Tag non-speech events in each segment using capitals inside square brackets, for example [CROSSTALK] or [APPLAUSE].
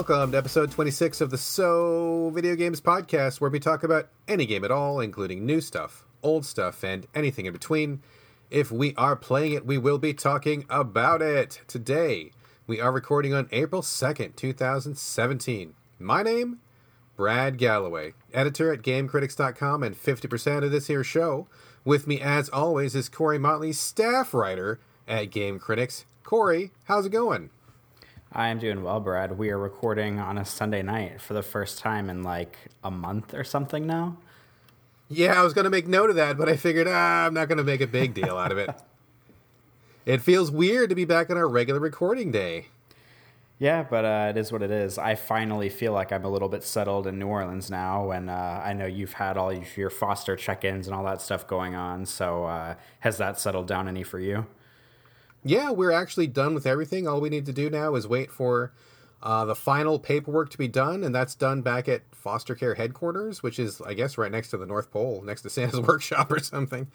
Welcome to episode 26 of the So Video Games Podcast, where we talk about any game at all, including new stuff, old stuff, and anything in between. If we are playing it, we will be talking about it. Today, we are recording on April 2nd, 2017. My name, Brad Gallaway, editor at GameCritics.com and 50% of this here show. With me, as always, is Corey Motley, staff writer at Game Critics. Corey, how's it going? I am doing well, Brad. We are recording on a Sunday night for the first time in like a month or something now. Yeah, I was going to make note of that, but I figured ah, I'm not going to make a big deal out of it. [LAUGHS] it feels weird to be back on our regular recording day. Yeah, but uh, it is what it is. I finally feel like I'm a little bit settled in New Orleans now, and uh, I know you've had all your foster check-ins and all that stuff going on. So uh, has that settled down any for you? Yeah, we're actually done with everything. All we need to do now is wait for uh, the final paperwork to be done, and that's done back at foster care headquarters, which is, I guess, right next to the North Pole, next to Santa's [LAUGHS] workshop or something.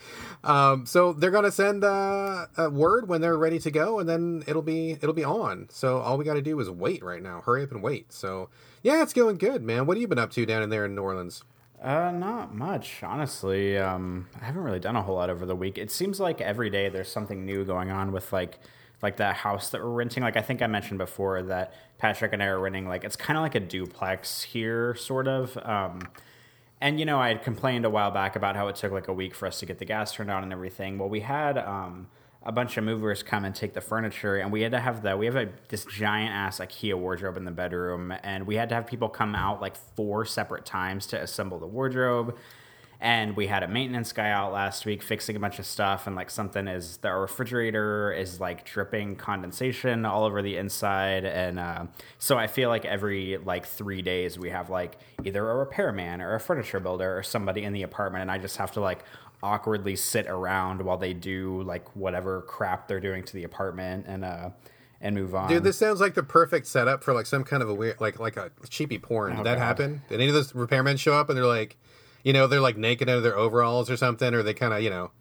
Um, so they're gonna send uh, a word when they're ready to go, and then it'll be it'll be on. So all we got to do is wait right now. Hurry up and wait. So yeah, it's going good, man. What have you been up to down in there in New Orleans? Uh, not much, honestly. Um, I haven't really done a whole lot over the week. It seems like every day there's something new going on with like like that house that we're renting. Like I think I mentioned before that Patrick and I are renting. Like it's kind of like a duplex here, sort of. Um, and you know, I had complained a while back about how it took like a week for us to get the gas turned on and everything. Well, we had um, a bunch of movers come and take the furniture, and we had to have the we have a this giant ass IKEA wardrobe in the bedroom, and we had to have people come out like four separate times to assemble the wardrobe. And we had a maintenance guy out last week fixing a bunch of stuff, and like something is the refrigerator is like dripping condensation all over the inside, and uh, so I feel like every like three days we have like either a repairman or a furniture builder or somebody in the apartment, and I just have to like awkwardly sit around while they do like whatever crap they're doing to the apartment and uh and move on. Dude, this sounds like the perfect setup for like some kind of a weird like like a cheapy porn. Oh, Did that God. happen? Did any of those repairmen show up and they're like, you know, they're like naked under their overalls or something, or they kind of you know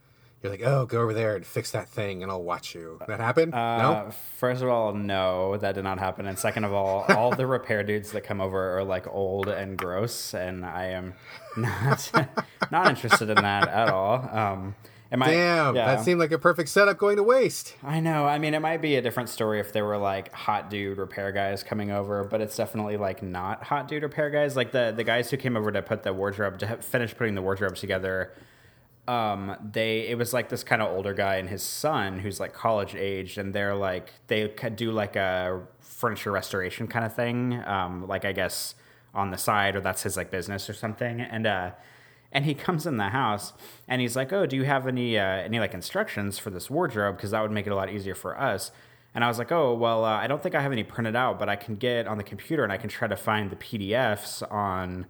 you're like, oh, go over there and fix that thing, and I'll watch you. That happened? Uh, no. First of all, no, that did not happen. And second of all, all the repair dudes that come over are like old and gross, and I am not [LAUGHS] not interested in that at all. Um, Am I, Damn, yeah. that seemed like a perfect setup going to waste. I know. I mean, it might be a different story if there were like hot dude repair guys coming over, but it's definitely like not hot dude repair guys. Like the the guys who came over to put the wardrobe to finish putting the wardrobe together um, they it was like this kind of older guy and his son who's like college aged, and they're like they do like a furniture restoration kind of thing, um, like I guess on the side or that's his like business or something, and uh, and he comes in the house and he's like, oh, do you have any uh, any like instructions for this wardrobe? Because that would make it a lot easier for us. And I was like, oh, well, uh, I don't think I have any printed out, but I can get on the computer and I can try to find the PDFs on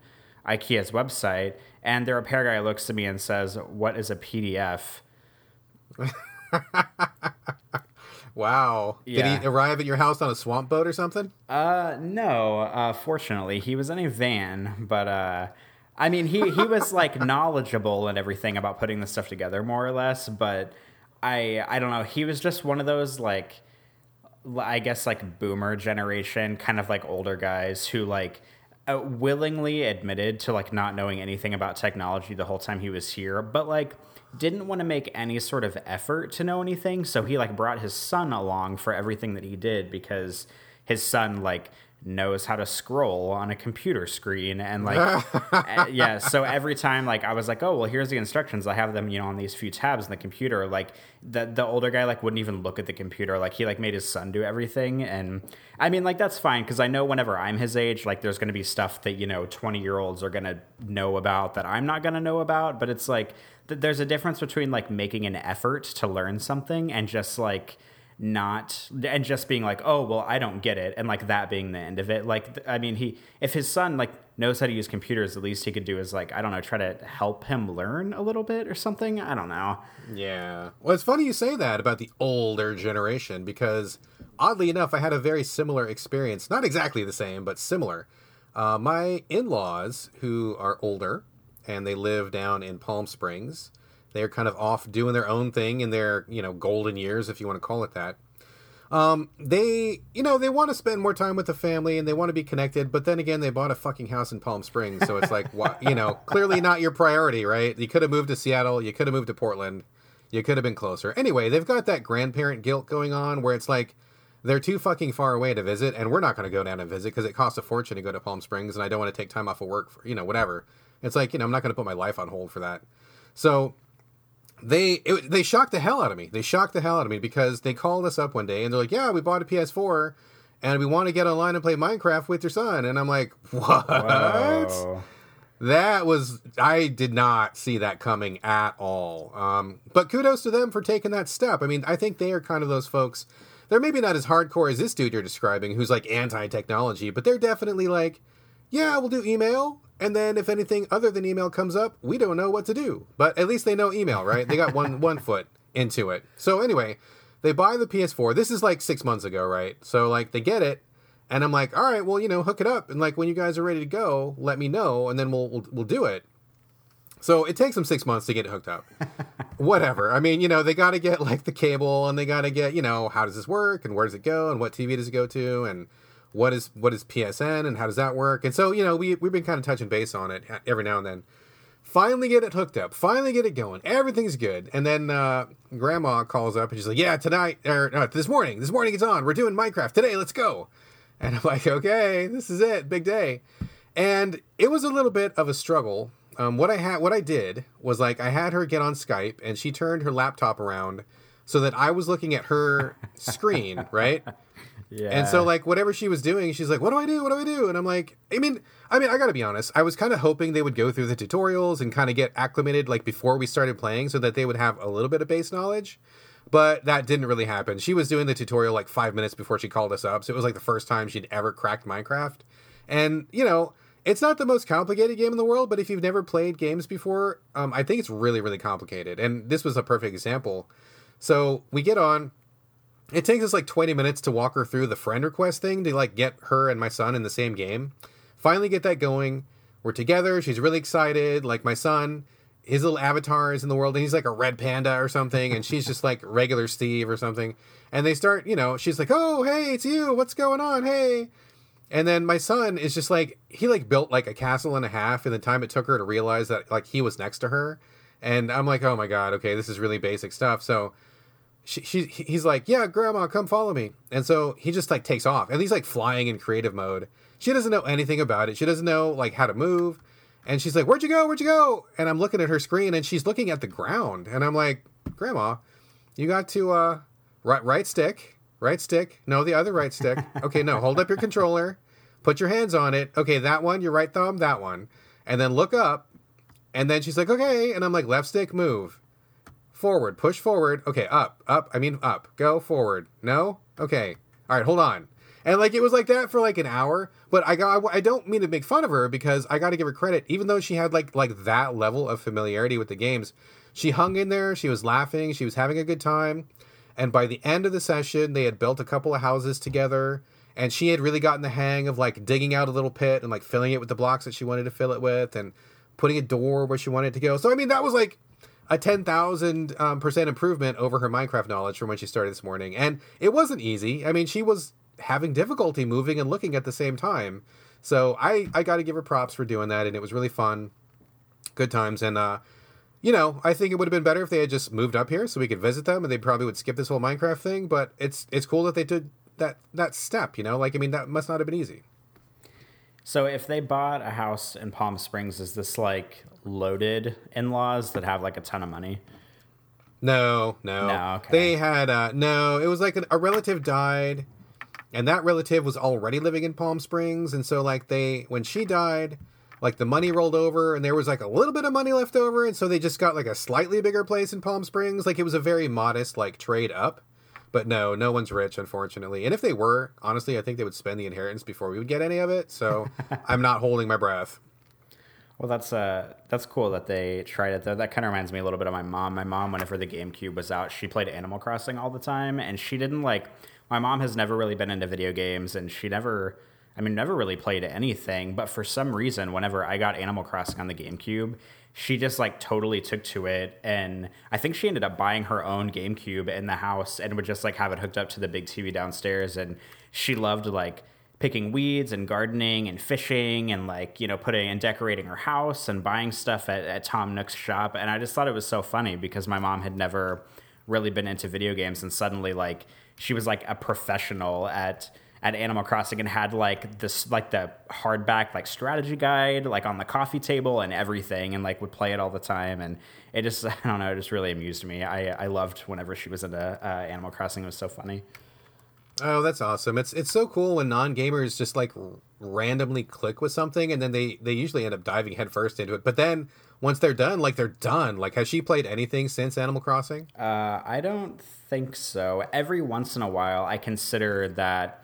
IKEA's website, and their repair guy looks to me and says, "What is a PDF?" [LAUGHS] wow. Yeah. Did he arrive at your house on a swamp boat or something? Uh, no. Uh, fortunately, he was in a van, but uh, I mean, he he was [LAUGHS] like knowledgeable and everything about putting this stuff together, more or less. But I I don't know. He was just one of those like. I guess like boomer generation, kind of like older guys who like uh, willingly admitted to like not knowing anything about technology the whole time he was here, but like didn't want to make any sort of effort to know anything. So he like brought his son along for everything that he did because his son like knows how to scroll on a computer screen and like [LAUGHS] eh, yeah so every time like i was like oh well here's the instructions. I have them you know on these few tabs in the computer like the the older guy like wouldn't even look at the computer like he like made his son do everything and i mean like that's fine because i know whenever i'm his age like there's going to be stuff that you know 20 year olds are going to know about that i'm not going to know about but it's like th- there's a difference between like making an effort to learn something and just like not and just being like oh well i don't get it and like that being the end of it. Like i mean he if his son like knows how to use computers the least he could do is like i don't know try to help him learn a little bit or something. I don't know. Yeah. Well it's funny you say that about the older generation because oddly enough i had a very similar experience not exactly the same but similar. Uh, my in-laws who are older and they live down in palm springs they're kind of off doing their own thing in their, you know, golden years, if you want to call it that. Um, they, you know, they want to spend more time with the family and they want to be connected, but then again, they bought a fucking house in Palm Springs, so it's like, what, you know, clearly not your priority, right? You could have moved to Seattle, you could have moved to Portland, you could have been closer. Anyway, they've got that grandparent guilt going on where it's like they're too fucking far away to visit, and we're not going to go down and visit because it costs a fortune to go to Palm Springs, and I don't want to take time off of work for, you know, whatever. It's like, you know, I'm not going to put my life on hold for that. So they it, they shocked the hell out of me. They shocked the hell out of me because they called us up one day and they're like, "Yeah, we bought a PS4 and we want to get online and play Minecraft with your son." And I'm like, [LAUGHS] "What?" Whoa. That was I did not see that coming at all. Um, but kudos to them for taking that step. I mean, I think they are kind of those folks. They're maybe not as hardcore as this dude you're describing, who's like anti-technology, but they're definitely like, "Yeah, we'll do email and then if anything other than email comes up, we don't know what to do. But at least they know email, right? They got one [LAUGHS] one foot into it. So anyway, they buy the PS4. This is like six months ago, right? So like they get it, and I'm like, all right, well, you know, hook it up, and like when you guys are ready to go, let me know, and then we'll we'll, we'll do it. So it takes them six months to get it hooked up. [LAUGHS] Whatever. I mean, you know, they got to get like the cable, and they got to get, you know, how does this work, and where does it go, and what TV does it go to, and what is what is PSN and how does that work? And so you know we we've been kind of touching base on it every now and then. Finally get it hooked up. Finally get it going. Everything's good. And then uh, Grandma calls up and she's like, "Yeah, tonight or uh, this morning. This morning it's on. We're doing Minecraft today. Let's go." And I'm like, "Okay, this is it. Big day." And it was a little bit of a struggle. Um, what I had, what I did was like I had her get on Skype and she turned her laptop around so that I was looking at her screen, [LAUGHS] right? Yeah. And so like whatever she was doing, she's like, "What do I do? What do I do?" And I'm like, I mean, I mean, I got to be honest. I was kind of hoping they would go through the tutorials and kind of get acclimated like before we started playing so that they would have a little bit of base knowledge. But that didn't really happen. She was doing the tutorial like 5 minutes before she called us up. So it was like the first time she'd ever cracked Minecraft. And, you know, it's not the most complicated game in the world, but if you've never played games before, um, I think it's really, really complicated. And this was a perfect example. So we get on, it takes us like 20 minutes to walk her through the friend request thing to like get her and my son in the same game. Finally get that going. We're together. She's really excited. Like my son, his little avatar is in the world and he's like a red panda or something and she's just like regular Steve or something. And they start, you know, she's like, "Oh, hey, it's you. What's going on? Hey." And then my son is just like he like built like a castle and a half in the time it took her to realize that like he was next to her. And I'm like, "Oh my god, okay, this is really basic stuff." So she, she he's like, yeah, grandma, come follow me. And so he just like takes off, and he's like flying in creative mode. She doesn't know anything about it. She doesn't know like how to move. And she's like, "Where'd you go? Where'd you go?" And I'm looking at her screen, and she's looking at the ground, and I'm like, "Grandma, you got to uh, right right stick, right stick. No, the other right stick. [LAUGHS] Okay, no, hold up your controller, put your hands on it. Okay, that one, your right thumb, that one, and then look up." And then she's like, "Okay," and I'm like, "Left stick, move." Forward, push forward. Okay, up, up. I mean, up. Go forward. No? Okay. All right, hold on. And like it was like that for like an hour, but I got I don't mean to make fun of her because I got to give her credit even though she had like like that level of familiarity with the games. She hung in there, she was laughing, she was having a good time. And by the end of the session, they had built a couple of houses together and she had really gotten the hang of like digging out a little pit and like filling it with the blocks that she wanted to fill it with and putting a door where she wanted to go. So I mean that was like a 10,000 um, percent improvement over her Minecraft knowledge from when she started this morning. And it wasn't easy. I mean, she was having difficulty moving and looking at the same time. So I, I got to give her props for doing that. And it was really fun. Good times. And, uh, you know, I think it would have been better if they had just moved up here so we could visit them and they probably would skip this whole Minecraft thing. But it's, it's cool that they did that, that step, you know, like, I mean, that must not have been easy. So if they bought a house in Palm Springs, is this like loaded in-laws that have like a ton of money? No, no. No, okay. They had uh no, it was like an, a relative died and that relative was already living in Palm Springs and so like they when she died, like the money rolled over and there was like a little bit of money left over and so they just got like a slightly bigger place in Palm Springs. Like it was a very modest like trade up. But no, no one's rich, unfortunately. And if they were, honestly, I think they would spend the inheritance before we would get any of it. So [LAUGHS] I'm not holding my breath. Well, that's uh, that's cool that they tried it though. That kind of reminds me a little bit of my mom. My mom, whenever the GameCube was out, she played Animal Crossing all the time, and she didn't like. My mom has never really been into video games, and she never I mean, never really played anything, but for some reason, whenever I got Animal Crossing on the GameCube, she just like totally took to it. And I think she ended up buying her own GameCube in the house and would just like have it hooked up to the big TV downstairs. And she loved like picking weeds and gardening and fishing and like, you know, putting and decorating her house and buying stuff at, at Tom Nook's shop. And I just thought it was so funny because my mom had never really been into video games and suddenly like she was like a professional at at Animal Crossing and had like this like the hardback like strategy guide like on the coffee table and everything and like would play it all the time and it just [LAUGHS] I don't know it just really amused me. I I loved whenever she was into uh, Animal Crossing. It was so funny. Oh, that's awesome! It's it's so cool when non gamers just like randomly click with something and then they they usually end up diving headfirst into it. But then once they're done, like they're done. Like, has she played anything since Animal Crossing? Uh, I don't think so. Every once in a while, I consider that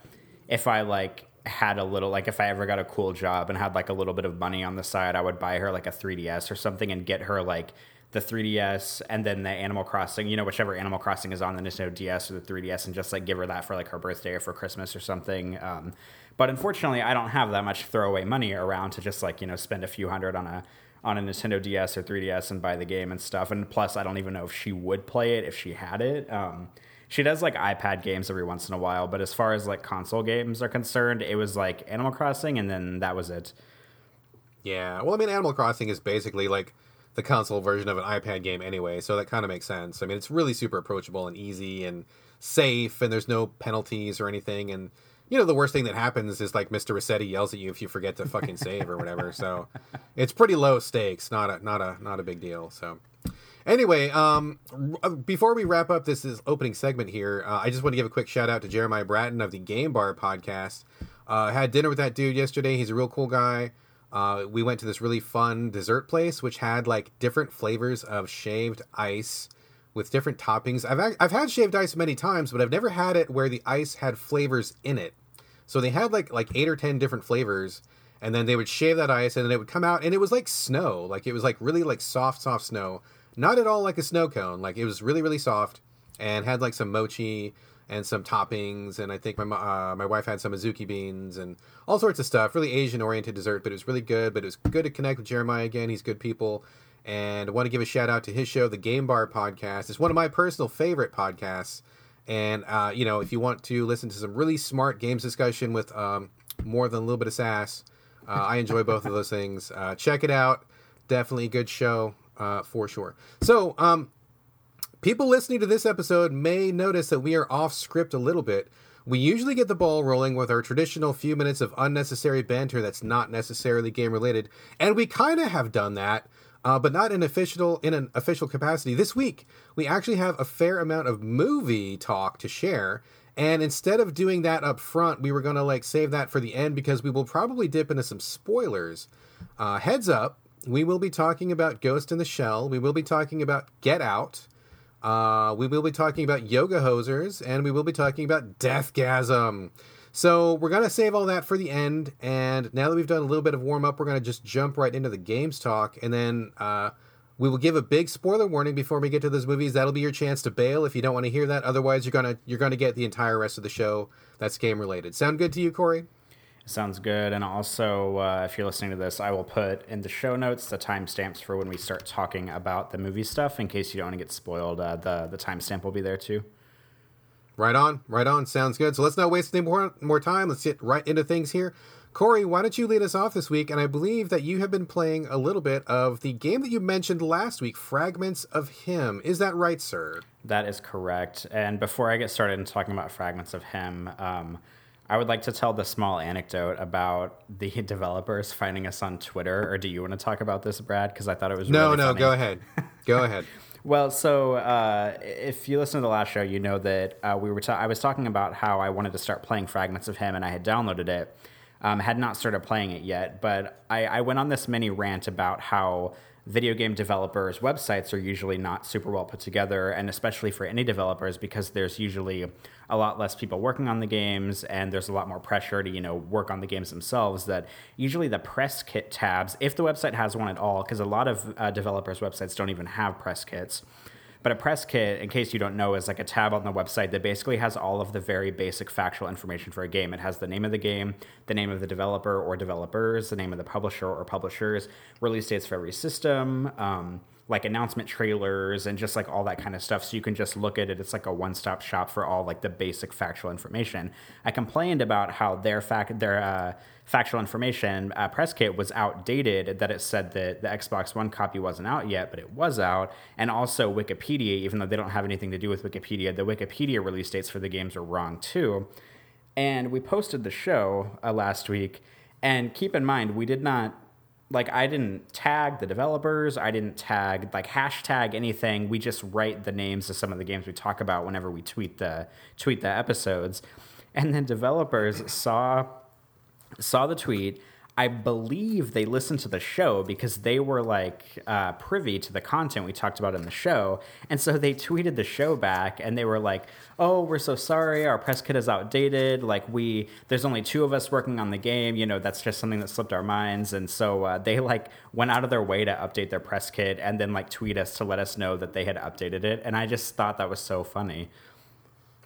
if I like had a little like if I ever got a cool job and had like a little bit of money on the side, I would buy her like a 3DS or something and get her like the 3DS and then the Animal Crossing, you know, whichever Animal Crossing is on the Nintendo DS or the 3DS, and just like give her that for like her birthday or for Christmas or something. Um, but unfortunately, I don't have that much throwaway money around to just like you know spend a few hundred on a on a Nintendo DS or 3DS and buy the game and stuff. And plus, I don't even know if she would play it if she had it. Um, she does like iPad games every once in a while, but as far as like console games are concerned, it was like Animal Crossing, and then that was it. Yeah, well, I mean, Animal Crossing is basically like the console version of an iPad game anyway, so that kind of makes sense. I mean, it's really super approachable and easy and safe, and there's no penalties or anything. And you know, the worst thing that happens is like Mr. Resetti yells at you if you forget to fucking save or whatever. So [LAUGHS] it's pretty low stakes, not a not a not a big deal. So Anyway, um, uh, before we wrap up this, this opening segment here, uh, I just want to give a quick shout out to Jeremiah Bratton of the Game Bar podcast. Uh, had dinner with that dude yesterday. He's a real cool guy. Uh, we went to this really fun dessert place, which had like different flavors of shaved ice with different toppings. I've I've had shaved ice many times, but I've never had it where the ice had flavors in it. So they had like like eight or ten different flavors, and then they would shave that ice, and then it would come out, and it was like snow. Like it was like really like soft, soft snow not at all like a snow cone. Like it was really really soft and had like some mochi and some toppings. And I think my uh, my wife had some azuki beans and all sorts of stuff. Really Asian oriented dessert, but it was really good. But it was good to connect with Jeremiah again. He's good people. And I want to give a shout out to his show, the Game Bar Podcast. It's one of my personal favorite podcasts. And uh, you know, if you want to listen to some really smart games discussion with um, more than a little bit of sass, uh, I enjoy both of those things. Uh, check it out. Definitely a good show uh, for sure. So, um, people listening to this episode may notice that we are off script a little bit. We usually get the ball rolling with our traditional few minutes of unnecessary banter that's not necessarily game related, and we kind of have done that, uh, but not in official in an official capacity. This week, we actually have a fair amount of movie talk to share. And instead of doing that up front, we were going to like save that for the end because we will probably dip into some spoilers. Uh, heads up, we will be talking about Ghost in the Shell. We will be talking about Get Out. Uh, we will be talking about Yoga Hosers, and we will be talking about Deathgasm. So we're gonna save all that for the end. And now that we've done a little bit of warm up, we're gonna just jump right into the games talk, and then uh, we will give a big spoiler warning before we get to those movies. That'll be your chance to bail if you don't want to hear that. Otherwise, you're gonna you're gonna get the entire rest of the show that's game related. Sound good to you, Corey? Sounds good. And also, uh, if you're listening to this, I will put in the show notes the timestamps for when we start talking about the movie stuff in case you don't want to get spoiled. Uh, the the timestamp will be there too. Right on, right on. Sounds good. So let's not waste any more more time. Let's get right into things here. Corey, why don't you lead us off this week? And I believe that you have been playing a little bit of the game that you mentioned last week, Fragments of Him. Is that right, sir? That is correct. And before I get started in talking about Fragments of Him, um, I would like to tell the small anecdote about the [LAUGHS] developers finding us on Twitter. Or do you want to talk about this, Brad? Because I thought it was no, really no. Funny. Go ahead. [LAUGHS] Go ahead. well, so uh, if you listen to the last show, you know that uh, we were. Ta- I was talking about how I wanted to start playing fragments of him, and I had downloaded it. Um, had not started playing it yet, but I, I went on this mini rant about how video game developers' websites are usually not super well put together, and especially for any developers because there's usually a lot less people working on the games, and there's a lot more pressure to you know work on the games themselves. That usually the press kit tabs, if the website has one at all, because a lot of uh, developers' websites don't even have press kits. But a press kit, in case you don't know, is like a tab on the website that basically has all of the very basic factual information for a game. It has the name of the game, the name of the developer or developers, the name of the publisher or publishers, release dates for every system. Um, like announcement trailers and just like all that kind of stuff. So you can just look at it. It's like a one stop shop for all like the basic factual information. I complained about how their fact their uh, factual information uh, press kit was outdated. That it said that the Xbox One copy wasn't out yet, but it was out. And also Wikipedia, even though they don't have anything to do with Wikipedia, the Wikipedia release dates for the games are wrong too. And we posted the show uh, last week. And keep in mind, we did not like I didn't tag the developers, I didn't tag like hashtag anything. We just write the names of some of the games we talk about whenever we tweet the tweet the episodes. And then developers saw saw the tweet I believe they listened to the show because they were like uh, privy to the content we talked about in the show. And so they tweeted the show back and they were like, oh, we're so sorry. Our press kit is outdated. Like, we, there's only two of us working on the game. You know, that's just something that slipped our minds. And so uh, they like went out of their way to update their press kit and then like tweet us to let us know that they had updated it. And I just thought that was so funny.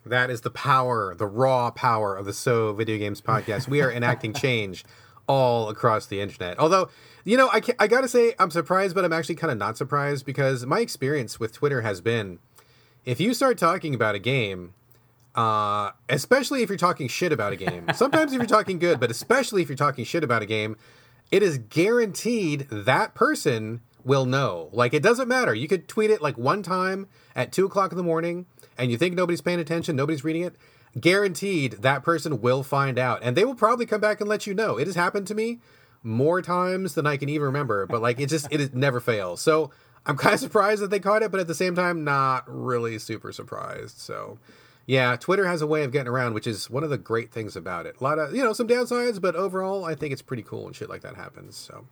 That is the power, the raw power of the So Video Games podcast. We are enacting [LAUGHS] change all across the internet. Although, you know, I, I gotta say, I'm surprised, but I'm actually kind of not surprised because my experience with Twitter has been if you start talking about a game, uh, especially if you're talking shit about a game, [LAUGHS] sometimes if you're talking good, but especially if you're talking shit about a game, it is guaranteed that person will know. Like, it doesn't matter. You could tweet it like one time at two o'clock in the morning and you think nobody's paying attention, nobody's reading it guaranteed that person will find out and they will probably come back and let you know. It has happened to me more times than I can even remember, but like it just it never fails. So I'm kind of surprised that they caught it, but at the same time, not really super surprised. So yeah, Twitter has a way of getting around, which is one of the great things about it. A lot of you know some downsides, but overall, I think it's pretty cool and shit like that happens. So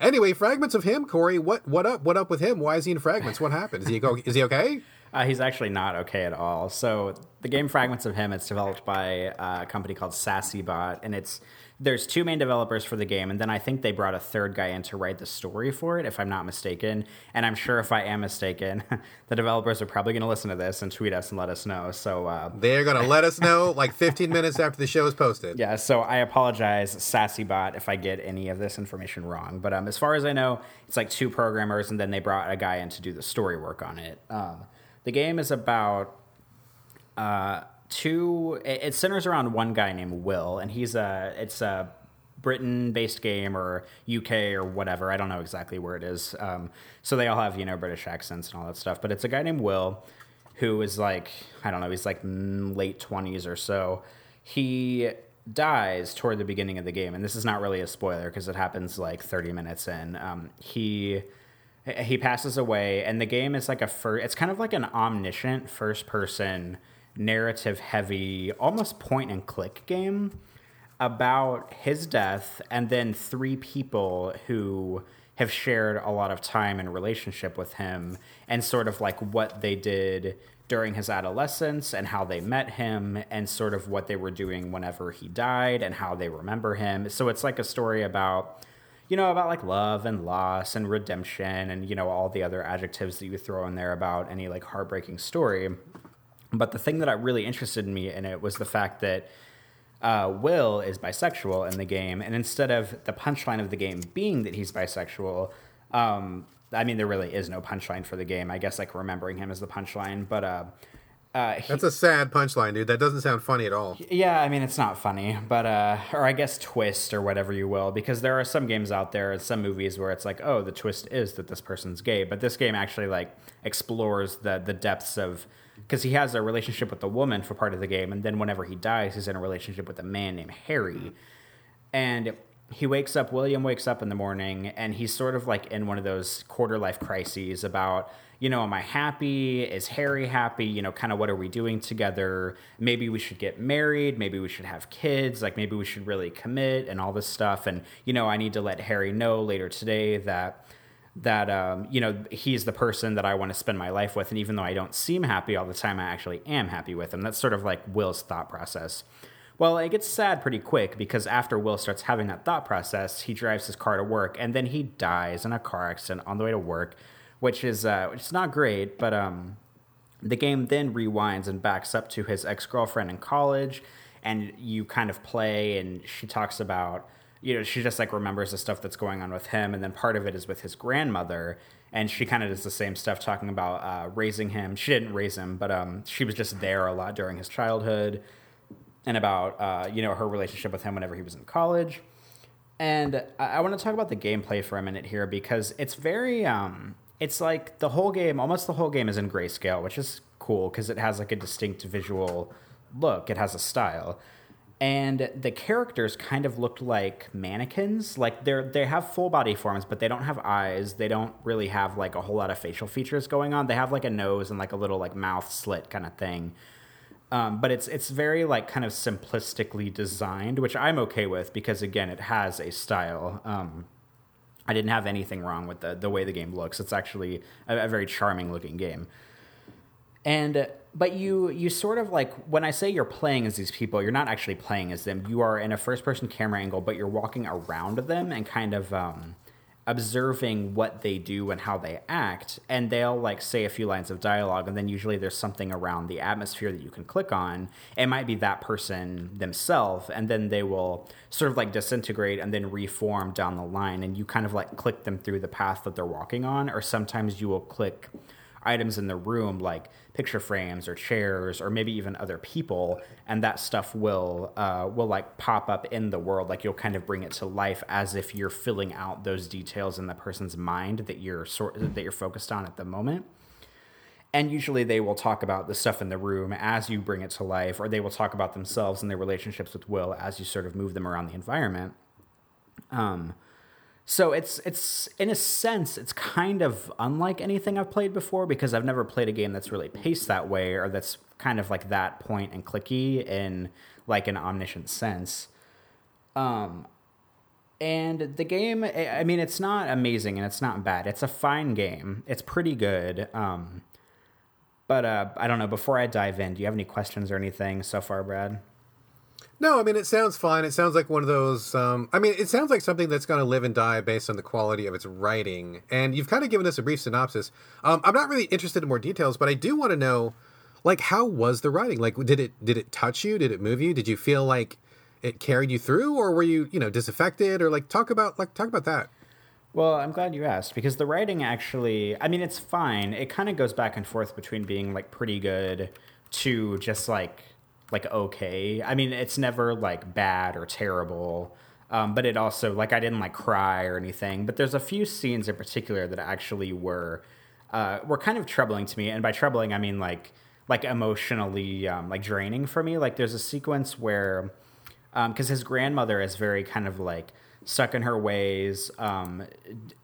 anyway, fragments of him, Corey. What what up? What up with him? Why is he in fragments? What happened? Is he go? Is he okay? Uh, he's actually not okay at all. So the game Fragments of Him, it's developed by uh, a company called SassyBot, and it's there's two main developers for the game, and then I think they brought a third guy in to write the story for it, if I'm not mistaken. And I'm sure if I am mistaken, [LAUGHS] the developers are probably going to listen to this and tweet us and let us know. So uh, they're going to let us know like 15 minutes after the show is posted. Yeah. So I apologize, SassyBot, if I get any of this information wrong. But um, as far as I know, it's like two programmers, and then they brought a guy in to do the story work on it. Um, the game is about uh, two. It, it, centers around one guy named Will, and he's a. It's a Britain-based game or UK or whatever. I don't know exactly where it is. Um, so they all have you know British accents and all that stuff. But it's a guy named Will who is like I don't know. He's like late twenties or so. He dies toward the beginning of the game, and this is not really a spoiler because it happens like 30 minutes in. Um, he he passes away, and the game is like a first. It's kind of like an omniscient first person narrative heavy, almost point and click game about his death, and then three people who have shared a lot of time and relationship with him, and sort of like what they did during his adolescence and how they met him and sort of what they were doing whenever he died and how they remember him. So it's like a story about you know, about like love and loss and redemption and, you know, all the other adjectives that you throw in there about any like heartbreaking story. But the thing that really interested me in it was the fact that uh, Will is bisexual in the game. And instead of the punchline of the game being that he's bisexual, um, I mean, there really is no punchline for the game. I guess like remembering him as the punchline. But uh, uh, he, That's a sad punchline, dude. That doesn't sound funny at all. Yeah, I mean it's not funny, but uh, or I guess twist or whatever you will, because there are some games out there and some movies where it's like, oh, the twist is that this person's gay, but this game actually like explores the the depths of because he has a relationship with the woman for part of the game, and then whenever he dies, he's in a relationship with a man named Harry, and he wakes up. William wakes up in the morning, and he's sort of like in one of those quarter life crises about you know, am I happy? Is Harry happy? You know, kind of what are we doing together? Maybe we should get married. Maybe we should have kids. Like maybe we should really commit and all this stuff. And, you know, I need to let Harry know later today that that um, you know he's the person that I want to spend my life with, and even though I don't seem happy all the time, I actually am happy with him. That's sort of like Will's thought process. Well, it gets sad pretty quick because after Will starts having that thought process, he drives his car to work, and then he dies in a car accident on the way to work which is uh, which is not great. But um, The game then rewinds and backs up to his ex girlfriend in college, and you kind of play, and she talks about, you know, she just like remembers the stuff that's going on with him, and then part of it is with his grandmother, and she kind of does the same stuff, talking about uh, raising him. She didn't raise him, but um, she was just there a lot during his childhood, and about uh, you know her relationship with him whenever he was in college. And I, I want to talk about the gameplay for a minute here because it's very um, it's like the whole game, almost the whole game is in grayscale, which is cool because it has like a distinct visual look. It has a style. And the characters kind of looked like mannequins. Like they're they have full body forms, but they don't have eyes. They don't really have like a whole lot of facial features going on. They have like a nose and like a little like mouth slit kind of thing. Um, but it's it's very like kind of simplistically designed, which I'm okay with because again, it has a style. Um, I didn't have anything wrong with the the way the game looks. It's actually a, a very charming looking game. And but you you sort of like when I say you're playing as these people, you're not actually playing as them. You are in a first person camera angle, but you're walking around them and kind of um, observing what they do and how they act and they'll like say a few lines of dialogue and then usually there's something around the atmosphere that you can click on. It might be that person themselves and then they will sort of like disintegrate and then reform down the line and you kind of like click them through the path that they're walking on or sometimes you will click items in the room like picture frames or chairs or maybe even other people and that stuff will uh, will like pop up in the world. Like you'll kind of bring it to life as if you're filling out those details in the person's mind that you're sort that you're focused on at the moment. And usually they will talk about the stuff in the room as you bring it to life or they will talk about themselves and their relationships with will as you sort of move them around the environment. Um, so it's it's in a sense it's kind of unlike anything I've played before because I've never played a game that's really paced that way or that's kind of like that point and clicky in like an omniscient sense. Um and the game I mean it's not amazing and it's not bad. It's a fine game. It's pretty good. Um but uh I don't know, before I dive in, do you have any questions or anything so far, Brad? No, I mean it sounds fine. It sounds like one of those. Um, I mean, it sounds like something that's going to live and die based on the quality of its writing. And you've kind of given us a brief synopsis. Um, I'm not really interested in more details, but I do want to know, like, how was the writing? Like, did it did it touch you? Did it move you? Did you feel like it carried you through, or were you, you know, disaffected? Or like, talk about like talk about that. Well, I'm glad you asked because the writing actually, I mean, it's fine. It kind of goes back and forth between being like pretty good to just like like okay. I mean, it's never like bad or terrible. Um, but it also like I didn't like cry or anything. But there's a few scenes in particular that actually were uh, were kind of troubling to me, and by troubling I mean like like emotionally um, like draining for me. Like there's a sequence where because um, his grandmother is very kind of like stuck in her ways, um,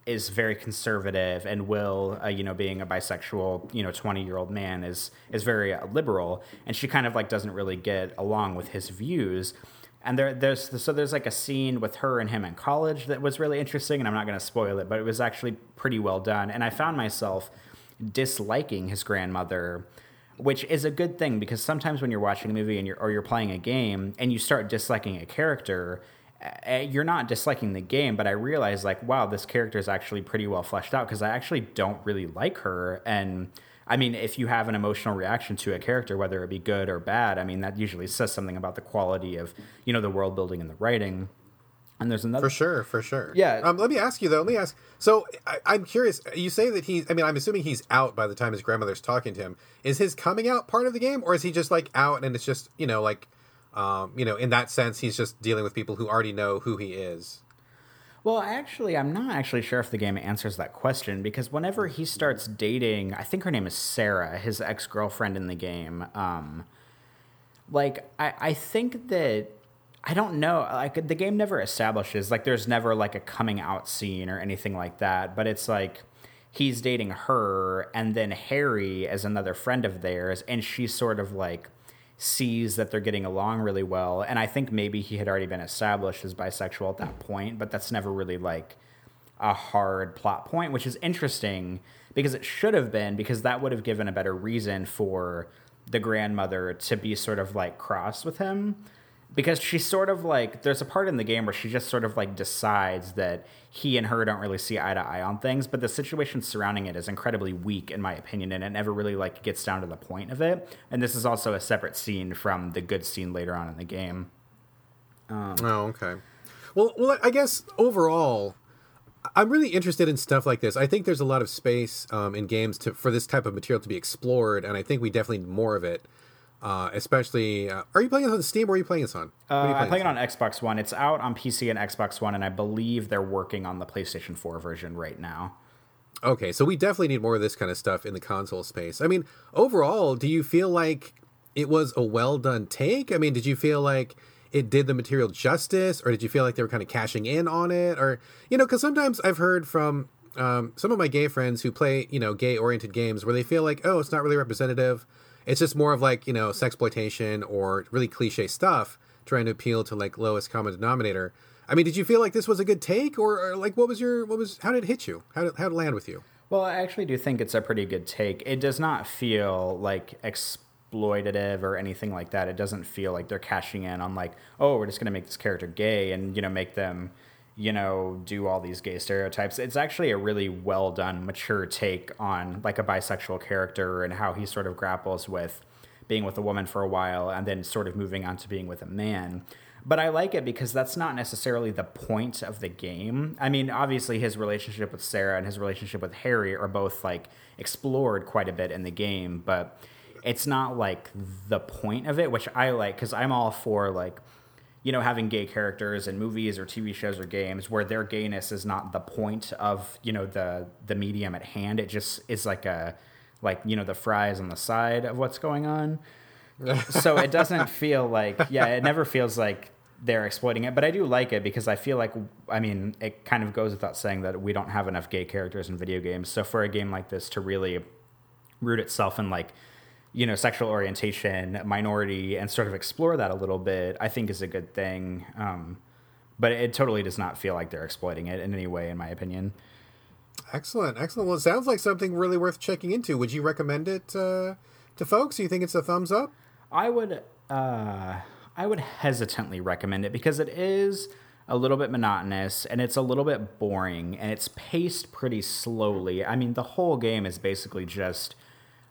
is very conservative, and Will, uh, you know, being a bisexual, you know, twenty year old man, is is very uh, liberal, and she kind of like doesn't really get along with his views. And there, there's so there's like a scene with her and him in college that was really interesting, and I'm not going to spoil it, but it was actually pretty well done. And I found myself disliking his grandmother which is a good thing because sometimes when you're watching a movie and you're or you're playing a game and you start disliking a character you're not disliking the game, but I realized like, wow, this character is actually pretty well fleshed out because I actually don't really like her. And I mean, if you have an emotional reaction to a character, whether it be good or bad, I mean, that usually says something about the quality of you know the world building and the writing. And there's another for sure, for sure. Yeah. Um, let me ask you though. Let me ask. So I, am curious. You say that he's. I mean, I'm assuming he's out by the time his grandmother's talking to him. Is his coming out part of the game, or is he just like out and it's just you know like um, you know, in that sense, he's just dealing with people who already know who he is. Well, actually, I'm not actually sure if the game answers that question because whenever he starts dating, I think her name is Sarah, his ex girlfriend in the game. Um, like, I, I think that I don't know. Like, the game never establishes like there's never like a coming out scene or anything like that. But it's like he's dating her, and then Harry is another friend of theirs, and she's sort of like sees that they're getting along really well. And I think maybe he had already been established as bisexual at that point, but that's never really like a hard plot point, which is interesting because it should have been, because that would have given a better reason for the grandmother to be sort of like cross with him. Because she sort of like there's a part in the game where she just sort of like decides that he and her don't really see eye to eye on things but the situation surrounding it is incredibly weak in my opinion and it never really like gets down to the point of it. And this is also a separate scene from the good scene later on in the game. Um, oh okay. Well well i guess overall i'm really interested in stuff like this. I think there's a lot of space um, in games to, for this type of material to be explored and i think we definitely need more of it uh, especially, uh, are you playing this on Steam or are you playing this on? Uh, I'm playing it on Xbox One. It's out on PC and Xbox One, and I believe they're working on the PlayStation 4 version right now. Okay, so we definitely need more of this kind of stuff in the console space. I mean, overall, do you feel like it was a well done take? I mean, did you feel like it did the material justice, or did you feel like they were kind of cashing in on it, or you know, because sometimes I've heard from um, some of my gay friends who play you know gay oriented games where they feel like, oh, it's not really representative it's just more of like you know sexploitation or really cliche stuff trying to appeal to like lowest common denominator. I mean, did you feel like this was a good take, or, or like what was your what was how did it hit you? How did how did it land with you? Well, I actually do think it's a pretty good take. It does not feel like exploitative or anything like that. It doesn't feel like they're cashing in on like, oh, we're just going to make this character gay and you know make them you know, do all these gay stereotypes. It's actually a really well done, mature take on like a bisexual character and how he sort of grapples with being with a woman for a while and then sort of moving on to being with a man. But I like it because that's not necessarily the point of the game. I mean, obviously, his relationship with Sarah and his relationship with Harry are both like explored quite a bit in the game, but it's not like the point of it, which I like because I'm all for like you know, having gay characters in movies or TV shows or games where their gayness is not the point of, you know, the the medium at hand. It just is like a like, you know, the fries on the side of what's going on. [LAUGHS] so it doesn't feel like yeah, it never feels like they're exploiting it, but I do like it because I feel like I mean, it kind of goes without saying that we don't have enough gay characters in video games. So for a game like this to really root itself in like you know sexual orientation minority and sort of explore that a little bit i think is a good thing. Um, but it totally does not feel like they're exploiting it in any way in my opinion. Excellent excellent. Well it sounds like something really worth checking into. Would you recommend it uh, to folks? You think it's a thumbs up? I would uh, i would hesitantly recommend it because it is a little bit monotonous and it's a little bit boring and it's paced pretty slowly. I mean the whole game is basically just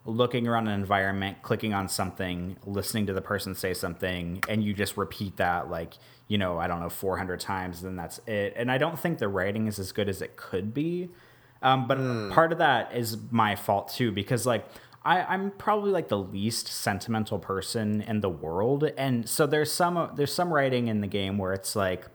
looking around an environment, clicking on something, listening to the person say something, and you just repeat that like, you know, I don't know, 400 times, then that's it. And I don't think the writing is as good as it could be. Um, but mm. part of that is my fault too, because like, I, am probably like the least sentimental person in the world, and so there's some there's some writing in the game where it's like,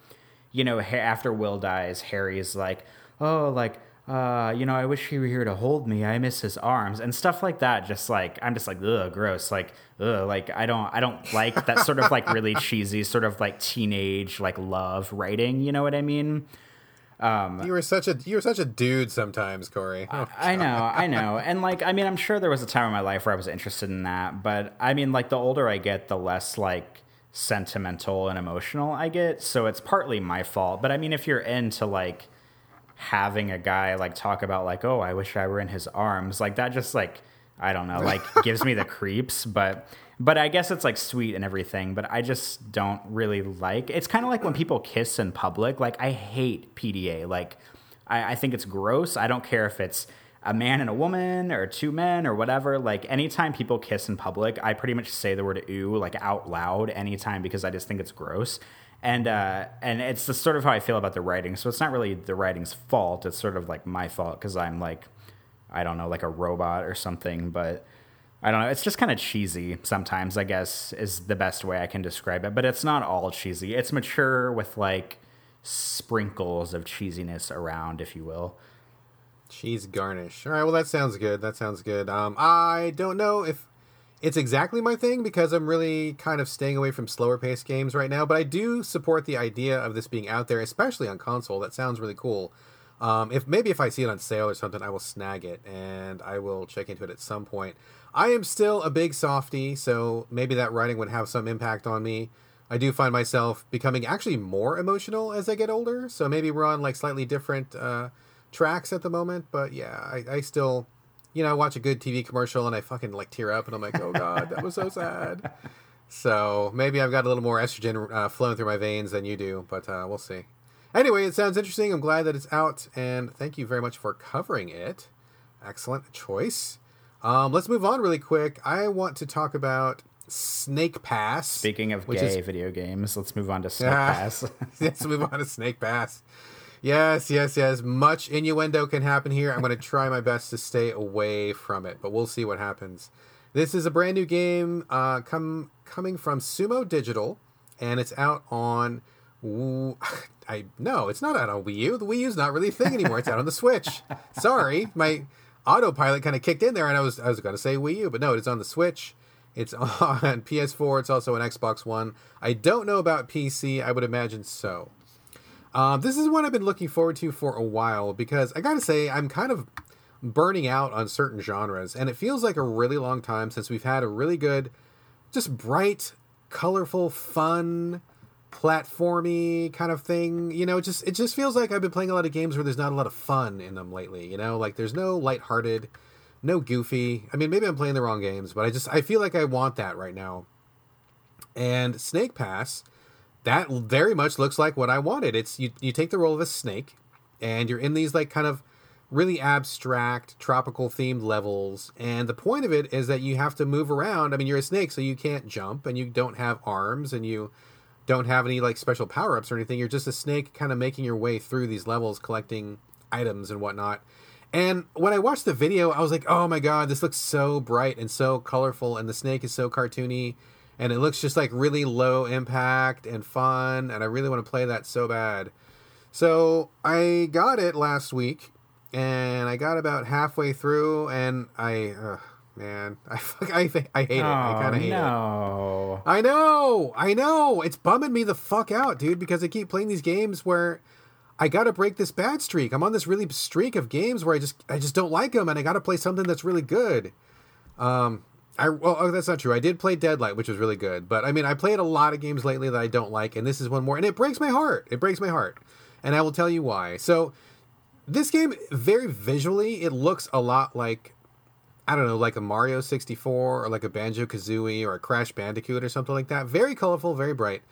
you know, after Will dies, Harry's like, oh, like uh, you know, I wish he were here to hold me. I miss his arms and stuff like that. Just like I'm just like, ugh, gross. Like, ugh, like I don't, I don't like that sort of like really [LAUGHS] cheesy, sort of like teenage like love writing. You know what I mean? Um, you were such a you were such a dude sometimes, Corey. Oh, I know, I know, [LAUGHS] and like I mean, I'm sure there was a time in my life where I was interested in that, but I mean, like the older I get, the less like sentimental and emotional I get. So it's partly my fault. But I mean, if you're into like having a guy like talk about like oh i wish i were in his arms like that just like i don't know like [LAUGHS] gives me the creeps but but i guess it's like sweet and everything but i just don't really like it's kind of like when people kiss in public like i hate pda like I, I think it's gross i don't care if it's a man and a woman or two men or whatever like anytime people kiss in public i pretty much say the word ooh like out loud anytime because i just think it's gross and uh, and it's sort of how I feel about the writing. So it's not really the writing's fault. It's sort of like my fault because I'm like, I don't know, like a robot or something. But I don't know. It's just kind of cheesy sometimes. I guess is the best way I can describe it. But it's not all cheesy. It's mature with like sprinkles of cheesiness around, if you will. Cheese garnish. All right. Well, that sounds good. That sounds good. Um, I don't know if it's exactly my thing because I'm really kind of staying away from slower paced games right now. But I do support the idea of this being out there, especially on console. That sounds really cool. Um, if maybe if I see it on sale or something, I will snag it and I will check into it at some point. I am still a big softy, so maybe that writing would have some impact on me. I do find myself becoming actually more emotional as I get older, so maybe we're on like slightly different uh, tracks at the moment. But yeah, I, I still you know, I watch a good TV commercial and I fucking like tear up and I'm like, oh god, that was so [LAUGHS] sad. So maybe I've got a little more estrogen uh, flowing through my veins than you do, but uh, we'll see. Anyway, it sounds interesting. I'm glad that it's out, and thank you very much for covering it. Excellent choice. Um, let's move on really quick. I want to talk about Snake Pass. Speaking of gay is... video games, let's move on to [LAUGHS] Snake Pass. let's move on to Snake Pass. Yes, yes, yes. Much innuendo can happen here. I'm going [LAUGHS] to try my best to stay away from it, but we'll see what happens. This is a brand new game uh, come coming from Sumo Digital, and it's out on. [LAUGHS] I no, it's not out on Wii U. The Wii U's not really a thing anymore. It's out on the Switch. [LAUGHS] Sorry, my autopilot kind of kicked in there, and I was I was going to say Wii U, but no, it's on the Switch. It's on PS4. It's also an Xbox One. I don't know about PC. I would imagine so. Uh, this is one I've been looking forward to for a while because I gotta say I'm kind of burning out on certain genres, and it feels like a really long time since we've had a really good, just bright, colorful, fun platformy kind of thing. You know, it just it just feels like I've been playing a lot of games where there's not a lot of fun in them lately. You know, like there's no lighthearted, no goofy. I mean, maybe I'm playing the wrong games, but I just I feel like I want that right now. And Snake Pass, that very much looks like what I wanted. It's you you take the role of a snake, and you're in these like kind of really abstract tropical themed levels and the point of it is that you have to move around i mean you're a snake so you can't jump and you don't have arms and you don't have any like special power ups or anything. You're just a snake kind of making your way through these levels, collecting items and whatnot. And when I watched the video, I was like, oh my god, this looks so bright and so colorful, and the snake is so cartoony, and it looks just like really low impact and fun, and I really want to play that so bad. So I got it last week, and I got about halfway through, and I. Uh, man. [LAUGHS] I I, I hate it. Oh, I kind of hate no. it. I know. I know. It's bumming me the fuck out, dude, because I keep playing these games where I got to break this bad streak. I'm on this really streak of games where I just I just don't like them and I got to play something that's really good. Um I well, oh, that's not true. I did play Deadlight, which was really good, but I mean, I played a lot of games lately that I don't like, and this is one more, and it breaks my heart. It breaks my heart, and I will tell you why. So, this game, very visually, it looks a lot like I don't know, like a Mario 64 or like a Banjo Kazooie or a Crash Bandicoot or something like that. Very colorful, very bright.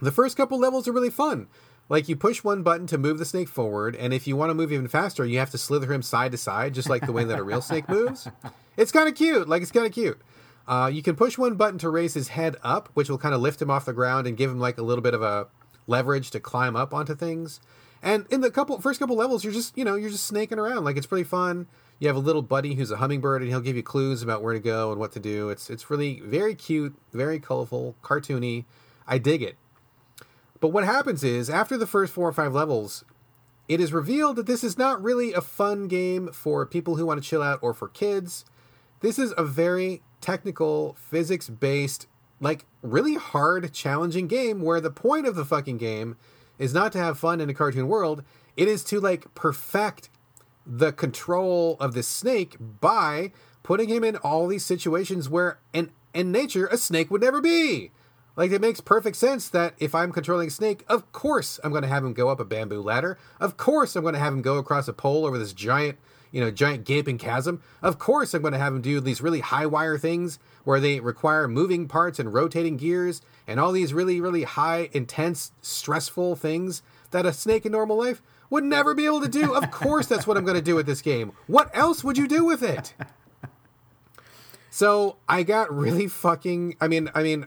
The first couple levels are really fun. Like you push one button to move the snake forward, and if you want to move even faster, you have to slither him side to side, just like the way that a real snake moves. [LAUGHS] It's kind of cute. Like it's kind of cute. Uh, you can push one button to raise his head up, which will kind of lift him off the ground and give him like a little bit of a leverage to climb up onto things. And in the couple first couple levels, you're just you know you're just snaking around. Like it's pretty fun you have a little buddy who's a hummingbird and he'll give you clues about where to go and what to do. It's it's really very cute, very colorful, cartoony. I dig it. But what happens is after the first 4 or 5 levels, it is revealed that this is not really a fun game for people who want to chill out or for kids. This is a very technical, physics based, like really hard, challenging game where the point of the fucking game is not to have fun in a cartoon world. It is to like perfect the control of the snake by putting him in all these situations where in in nature a snake would never be. Like it makes perfect sense that if I'm controlling a snake, of course I'm going to have him go up a bamboo ladder. Of course I'm going to have him go across a pole over this giant, you know, giant gaping chasm. Of course I'm going to have him do these really high wire things where they require moving parts and rotating gears and all these really really high intense stressful things that a snake in normal life would never be able to do. Of course, that's what I'm going to do with this game. What else would you do with it? So I got really fucking. I mean, I mean,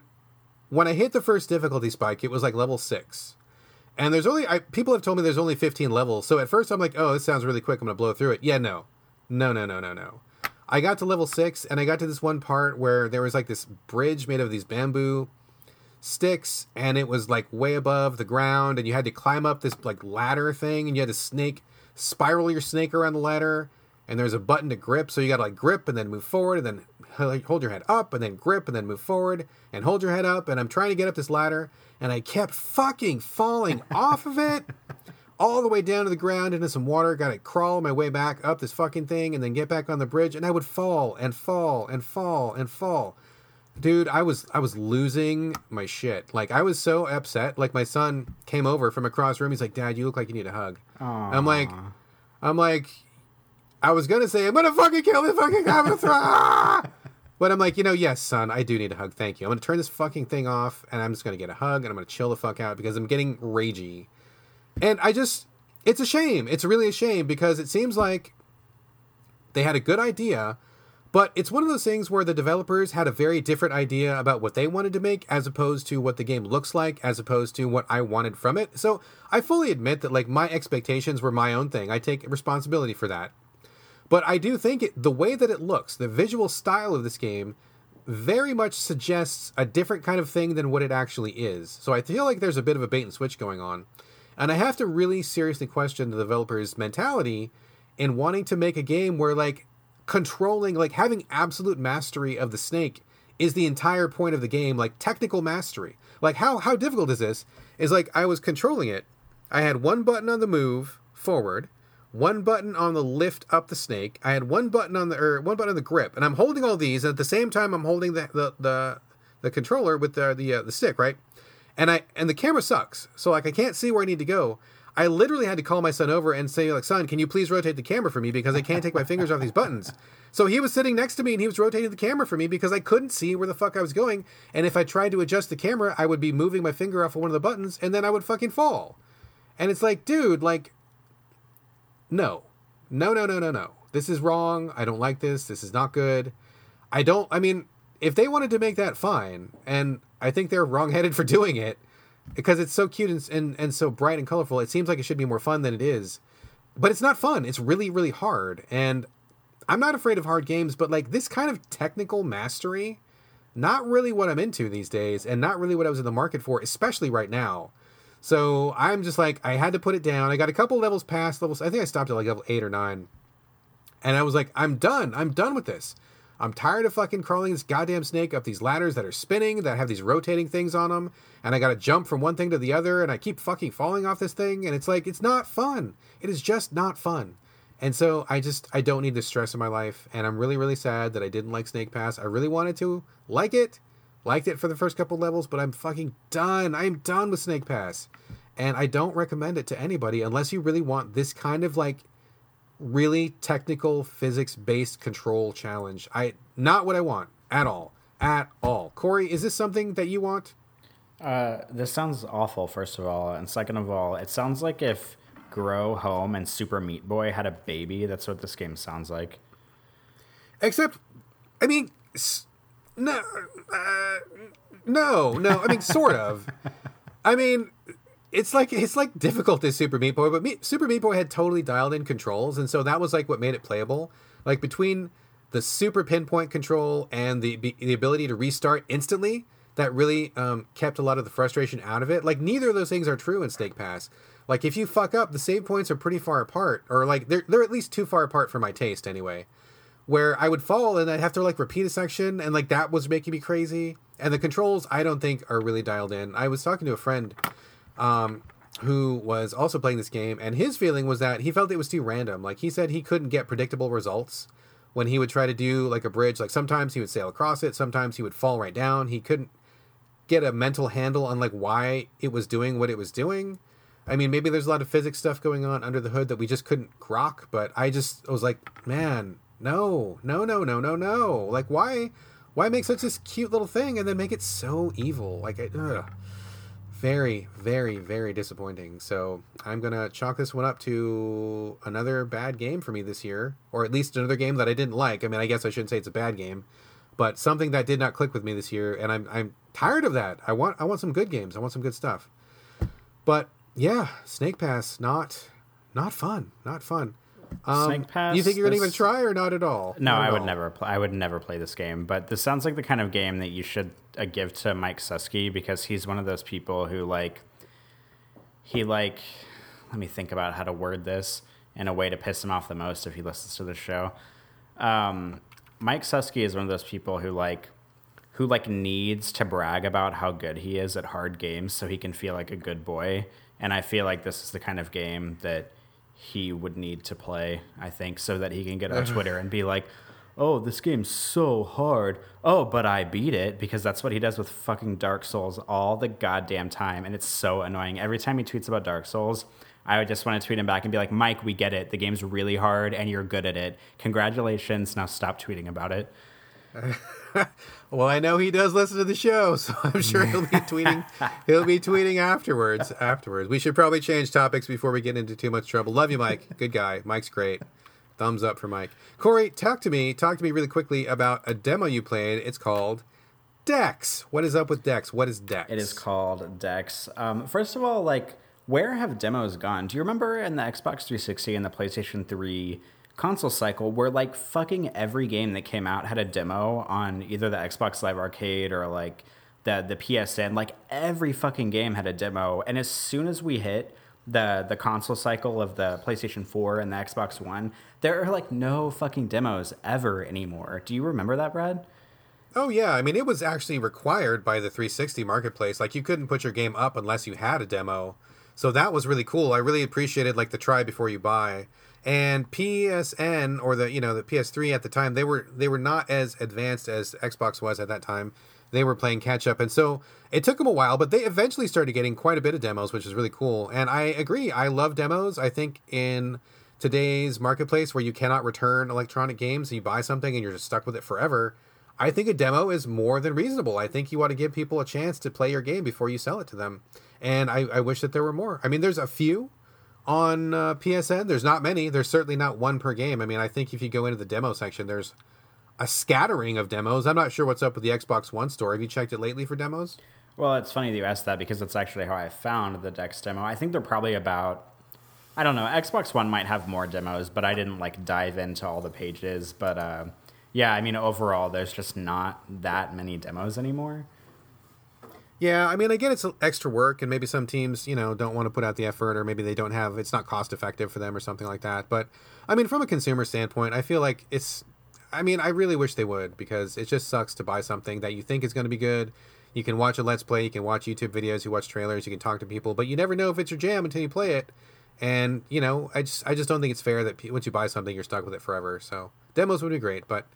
when I hit the first difficulty spike, it was like level six, and there's only I, people have told me there's only 15 levels. So at first I'm like, oh, this sounds really quick. I'm gonna blow through it. Yeah, no, no, no, no, no, no. I got to level six, and I got to this one part where there was like this bridge made of these bamboo sticks and it was like way above the ground and you had to climb up this like ladder thing and you had to snake spiral your snake around the ladder and there's a button to grip so you got to like grip and then move forward and then hold your head up and then grip and then move forward and hold your head up and I'm trying to get up this ladder and I kept fucking falling [LAUGHS] off of it all the way down to the ground into some water got to crawl my way back up this fucking thing and then get back on the bridge and I would fall and fall and fall and fall. Dude i was i was losing my shit. Like i was so upset. Like my son came over from across room. He's like dad you look like you need a hug. I'm like i'm like i was gonna say i'm gonna fucking kill this fucking guy [LAUGHS] But I'm like, you know, yes, son, I do need a hug. Thank you. I'm gonna turn this fucking thing off, and I'm just gonna get a hug, and I'm gonna chill the fuck out because I'm getting ragey. And I just, it's a shame. It's really a shame because it seems like they had a good idea, but it's one of those things where the developers had a very different idea about what they wanted to make as opposed to what the game looks like, as opposed to what I wanted from it. So I fully admit that, like, my expectations were my own thing. I take responsibility for that. But I do think it, the way that it looks, the visual style of this game, very much suggests a different kind of thing than what it actually is. So I feel like there's a bit of a bait and switch going on. And I have to really seriously question the developer's mentality in wanting to make a game where, like, controlling, like, having absolute mastery of the snake is the entire point of the game, like, technical mastery. Like, how, how difficult is this? Is like, I was controlling it. I had one button on the move forward, one button on the lift up the snake. I had one button on the or one button on the grip, and I'm holding all these. And at the same time, I'm holding the the the, the controller with the the uh, the stick, right? And I and the camera sucks, so like I can't see where I need to go. I literally had to call my son over and say, like, son, can you please rotate the camera for me because I can't take my [LAUGHS] fingers off these buttons. So he was sitting next to me and he was rotating the camera for me because I couldn't see where the fuck I was going. And if I tried to adjust the camera, I would be moving my finger off of one of the buttons and then I would fucking fall. And it's like, dude, like, no, no, no, no, no, no. This is wrong. I don't like this. This is not good. I don't, I mean, if they wanted to make that fine, and I think they're wrongheaded for [LAUGHS] doing it because it's so cute and, and, and so bright and colorful, it seems like it should be more fun than it is. But it's not fun. It's really, really hard. And I'm not afraid of hard games, but like this kind of technical mastery, not really what I'm into these days, and not really what I was in the market for, especially right now. So I'm just like, I had to put it down. I got a couple levels past levels. I think I stopped at like level eight or nine. And I was like, I'm done. I'm done with this. I'm tired of fucking crawling this goddamn snake up these ladders that are spinning, that have these rotating things on them. And I got to jump from one thing to the other. And I keep fucking falling off this thing. And it's like, it's not fun. It is just not fun. And so I just, I don't need this stress in my life. And I'm really, really sad that I didn't like Snake Pass. I really wanted to like it Liked it for the first couple levels, but I'm fucking done. I am done with Snake Pass. And I don't recommend it to anybody unless you really want this kind of like really technical physics based control challenge. I not what I want at all. At all. Corey, is this something that you want? Uh, this sounds awful, first of all. And second of all, it sounds like if Grow Home and Super Meat Boy had a baby. That's what this game sounds like. Except, I mean, no, uh, no, no. I mean, sort of. I mean, it's like it's like difficult as Super Meat Boy, but Me- Super Meat Boy had totally dialed in controls, and so that was like what made it playable. Like between the super pinpoint control and the the ability to restart instantly, that really um, kept a lot of the frustration out of it. Like neither of those things are true in Snake Pass. Like if you fuck up, the save points are pretty far apart, or like they're they're at least too far apart for my taste anyway where I would fall and I'd have to like repeat a section and like that was making me crazy. And the controls I don't think are really dialed in. I was talking to a friend um, who was also playing this game and his feeling was that he felt it was too random. Like he said he couldn't get predictable results when he would try to do like a bridge. Like sometimes he would sail across it, sometimes he would fall right down. He couldn't get a mental handle on like why it was doing what it was doing. I mean, maybe there's a lot of physics stuff going on under the hood that we just couldn't grok, but I just was like, man, no, no, no, no, no, no. Like, why, why make such this cute little thing and then make it so evil? Like, ugh. very, very, very disappointing. So I'm gonna chalk this one up to another bad game for me this year, or at least another game that I didn't like. I mean, I guess I shouldn't say it's a bad game, but something that did not click with me this year, and I'm I'm tired of that. I want I want some good games. I want some good stuff. But yeah, Snake Pass not not fun, not fun. Um, Snake Pass. You think you're gonna even try or not at all? No, not I would all. never. Play, I would never play this game. But this sounds like the kind of game that you should uh, give to Mike Suskie because he's one of those people who like. He like, let me think about how to word this in a way to piss him off the most if he listens to the show. Um, Mike Suskie is one of those people who like who like needs to brag about how good he is at hard games so he can feel like a good boy. And I feel like this is the kind of game that he would need to play, I think, so that he can get on Twitter and be like, oh, this game's so hard. Oh, but I beat it because that's what he does with fucking Dark Souls all the goddamn time. And it's so annoying. Every time he tweets about Dark Souls, I would just want to tweet him back and be like, Mike, we get it. The game's really hard and you're good at it. Congratulations. Now stop tweeting about it. [LAUGHS] [LAUGHS] well, I know he does listen to the show, so [LAUGHS] I'm sure he'll be tweeting. [LAUGHS] he'll be tweeting afterwards. Afterwards, we should probably change topics before we get into too much trouble. Love you, Mike. Good guy. Mike's great. Thumbs up for Mike. Corey, talk to me. Talk to me really quickly about a demo you played. It's called Dex. What is up with Dex? What is Dex? It is called Dex. Um, first of all, like, where have demos gone? Do you remember in the Xbox 360 and the PlayStation 3 console cycle where like fucking every game that came out had a demo on either the Xbox Live Arcade or like the the PSN. Like every fucking game had a demo, and as soon as we hit the the console cycle of the PlayStation 4 and the Xbox One, there are like no fucking demos ever anymore. Do you remember that, Brad? Oh yeah, I mean it was actually required by the 360 marketplace. Like you couldn't put your game up unless you had a demo. So that was really cool. I really appreciated like the try before you buy and PSN or the you know the PS3 at the time they were they were not as advanced as Xbox was at that time. They were playing catch up, and so it took them a while, but they eventually started getting quite a bit of demos, which is really cool. And I agree, I love demos. I think in today's marketplace where you cannot return electronic games, and you buy something and you're just stuck with it forever. I think a demo is more than reasonable. I think you want to give people a chance to play your game before you sell it to them. And I, I wish that there were more. I mean, there's a few on uh, PSN. There's not many. There's certainly not one per game. I mean, I think if you go into the demo section, there's a scattering of demos. I'm not sure what's up with the Xbox One store. Have you checked it lately for demos? Well, it's funny that you asked that because that's actually how I found the Dex demo. I think they're probably about I don't know. Xbox One might have more demos, but I didn't like dive into all the pages. But uh, yeah, I mean, overall, there's just not that many demos anymore. Yeah, I mean, again, it's extra work, and maybe some teams, you know, don't want to put out the effort, or maybe they don't have it's not cost effective for them, or something like that. But I mean, from a consumer standpoint, I feel like it's. I mean, I really wish they would because it just sucks to buy something that you think is going to be good. You can watch a let's play, you can watch YouTube videos, you watch trailers, you can talk to people, but you never know if it's your jam until you play it. And you know, I just I just don't think it's fair that once you buy something, you're stuck with it forever. So demos would be great, but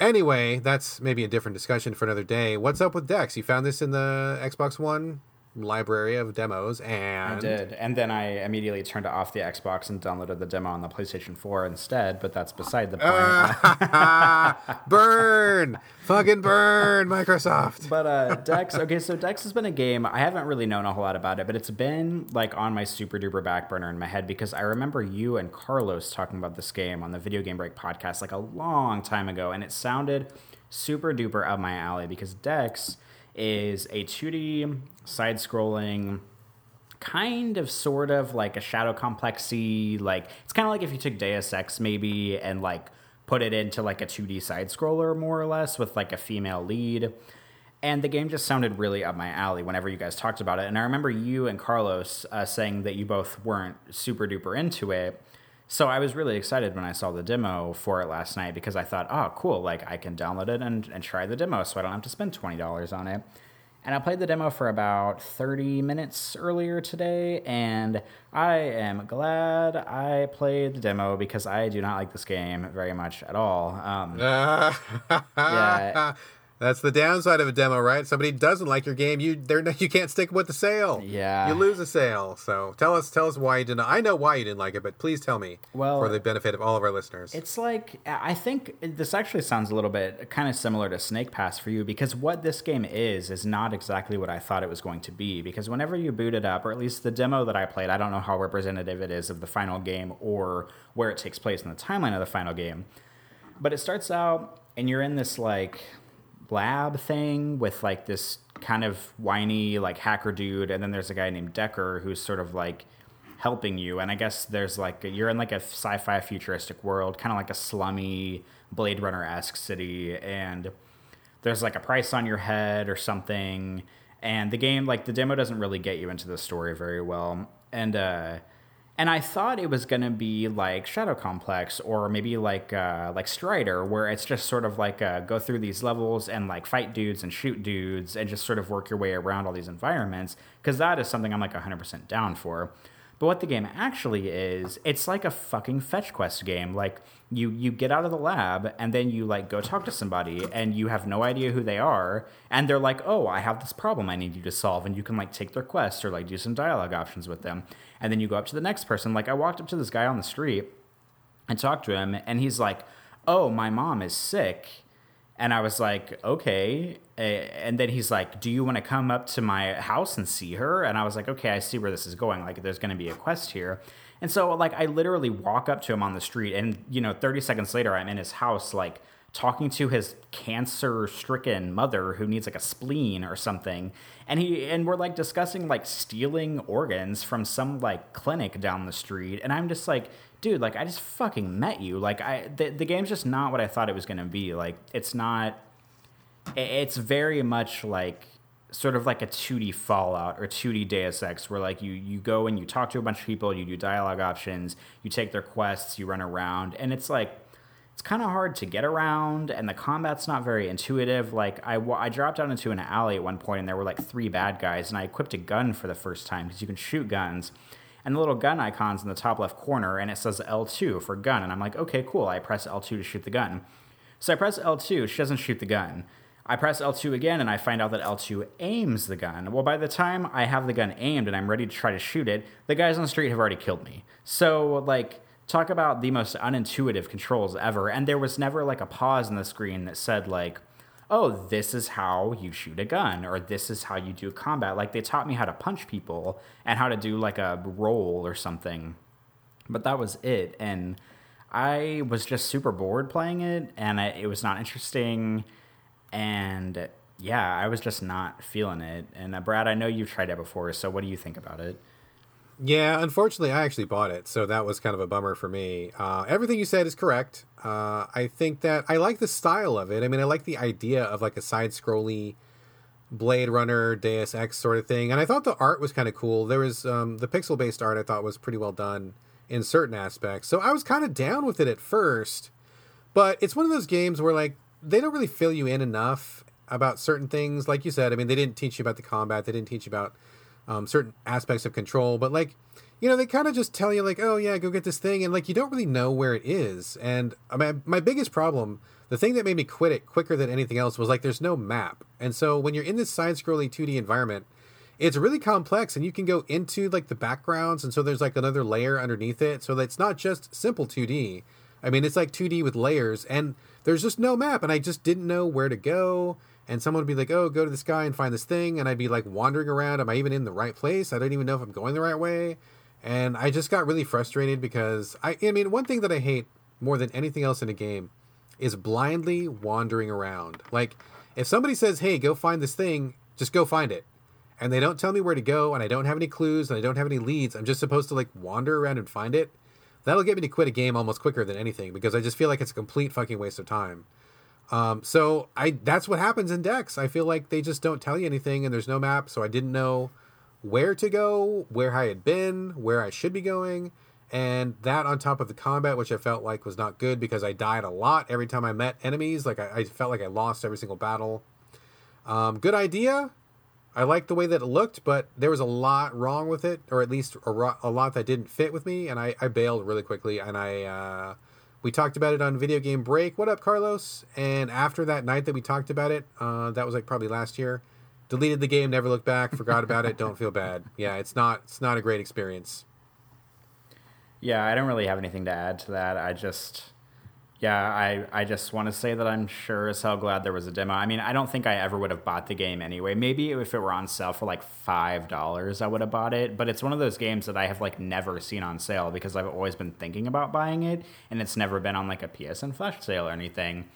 Anyway, that's maybe a different discussion for another day. What's up with Dex? You found this in the Xbox One library of demos, and I did, and then I immediately turned off the Xbox and downloaded the demo on the PlayStation 4 instead. But that's beside the [LAUGHS] point. Uh, [LAUGHS] burn, fucking burn, Microsoft. But uh, Dex, okay, so Dex has been a game I haven't really known a whole lot about it, but it's been like on my super duper back burner in my head because I remember you and Carlos talking about this game on the Video Game Break podcast like a long time ago, and it sounded super duper up my alley because Dex is a 2D side scrolling kind of sort of like a shadow complexy like it's kind of like if you took Deus Ex maybe and like put it into like a 2D side scroller more or less with like a female lead. And the game just sounded really up my alley whenever you guys talked about it. And I remember you and Carlos uh, saying that you both weren't super duper into it. So I was really excited when I saw the demo for it last night because I thought, oh, cool, like I can download it and, and try the demo so I don't have to spend $20 on it. And I played the demo for about 30 minutes earlier today, and I am glad I played the demo because I do not like this game very much at all. Um, [LAUGHS] yeah. That's the downside of a demo, right? Somebody doesn't like your game, you they're [LAUGHS] you can't stick with the sale. Yeah, you lose a sale. So tell us tell us why you didn't. I know why you didn't like it, but please tell me. Well, for the benefit of all of our listeners, it's like I think this actually sounds a little bit kind of similar to Snake Pass for you because what this game is is not exactly what I thought it was going to be. Because whenever you boot it up, or at least the demo that I played, I don't know how representative it is of the final game or where it takes place in the timeline of the final game, but it starts out and you're in this like lab thing with like this kind of whiny like hacker dude and then there's a guy named Decker who's sort of like helping you. And I guess there's like you're in like a sci-fi futuristic world kind of like a slummy Blade Runner-esque city and there's like a price on your head or something. And the game like the demo doesn't really get you into the story very well. And uh and I thought it was gonna be like Shadow Complex or maybe like uh, like Strider, where it's just sort of like uh, go through these levels and like fight dudes and shoot dudes and just sort of work your way around all these environments because that is something I'm like 100% down for. But what the game actually is, it's like a fucking fetch quest game. Like you you get out of the lab and then you like go talk to somebody and you have no idea who they are and they're like, "Oh, I have this problem I need you to solve." And you can like take their quest or like do some dialogue options with them. And then you go up to the next person. Like I walked up to this guy on the street and talked to him and he's like, "Oh, my mom is sick." And I was like, okay. And then he's like, do you want to come up to my house and see her? And I was like, okay, I see where this is going. Like, there's going to be a quest here. And so, like, I literally walk up to him on the street, and, you know, 30 seconds later, I'm in his house, like, talking to his cancer stricken mother who needs like a spleen or something and he and we're like discussing like stealing organs from some like clinic down the street and i'm just like dude like i just fucking met you. Like i the, the game's just not what i thought it was to be. Like it's not it's very much like sort of like a 2D Fallout or 2D Deus Ex, where like you you go and you talk to a bunch of people, you do dialogue options, you take their quests, you run around, and it's like it's kind of hard to get around and the combat's not very intuitive. Like I, I dropped down into an alley at one point and there were like three bad guys and i equipped a gun for the first time because you can shoot guns and the little gun icon's in the top left corner and it says l2 for gun and i'm like okay cool i press l2 to shoot the gun so i press l2 she doesn't shoot the gun I press L2 again and I find out that L2 aims the gun. Well, by the time I have the gun aimed and I'm ready to try to shoot it, the guys on the street have already killed me. So, like, talk about the most unintuitive controls ever. And there was never like a pause in the screen that said like, oh, this is how you shoot a gun or this is how you do combat. Like they taught me how to punch people and how to do like a roll or something. But that was it. And I was just super bored playing it and I, it was not interesting. And yeah, I was just not feeling it. And uh, Brad, I know you've tried it before. So what do you think about it? Yeah, unfortunately, I actually bought it, so that was kind of a bummer for me. Uh, everything you said is correct. Uh, I think that I like the style of it. I mean, I like the idea of like a side scrolly Blade Runner, Deus Ex sort of thing, and I thought the art was kind of cool. There was um, the pixel based art I thought was pretty well done in certain aspects, so I was kind of down with it at first. But it's one of those games where like they don't really fill you in enough about certain things. Like you said, I mean, they didn't teach you about the combat, they didn't teach you about um, certain aspects of control, but like you know they kind of just tell you like oh yeah go get this thing and like you don't really know where it is and I mean, my biggest problem the thing that made me quit it quicker than anything else was like there's no map and so when you're in this side scrolly 2d environment it's really complex and you can go into like the backgrounds and so there's like another layer underneath it so it's not just simple 2d i mean it's like 2d with layers and there's just no map and i just didn't know where to go and someone would be like, "Oh, go to this guy and find this thing," and I'd be like wandering around. Am I even in the right place? I don't even know if I'm going the right way. And I just got really frustrated because I, I mean, one thing that I hate more than anything else in a game is blindly wandering around. Like, if somebody says, "Hey, go find this thing," just go find it, and they don't tell me where to go, and I don't have any clues, and I don't have any leads. I'm just supposed to like wander around and find it. That'll get me to quit a game almost quicker than anything because I just feel like it's a complete fucking waste of time. Um, so I that's what happens in Dex. I feel like they just don't tell you anything, and there's no map, so I didn't know where to go, where I had been, where I should be going, and that on top of the combat, which I felt like was not good because I died a lot every time I met enemies. Like I, I felt like I lost every single battle. Um, good idea. I liked the way that it looked, but there was a lot wrong with it, or at least a, a lot that didn't fit with me, and I, I bailed really quickly, and I. Uh, we talked about it on Video Game Break. What up, Carlos? And after that night that we talked about it, uh, that was like probably last year. Deleted the game, never looked back, forgot about it. Don't feel bad. Yeah, it's not it's not a great experience. Yeah, I don't really have anything to add to that. I just yeah, I, I just want to say that I'm sure as hell glad there was a demo. I mean, I don't think I ever would have bought the game anyway. Maybe if it were on sale for like $5, I would have bought it. But it's one of those games that I have like never seen on sale because I've always been thinking about buying it and it's never been on like a PSN flash sale or anything.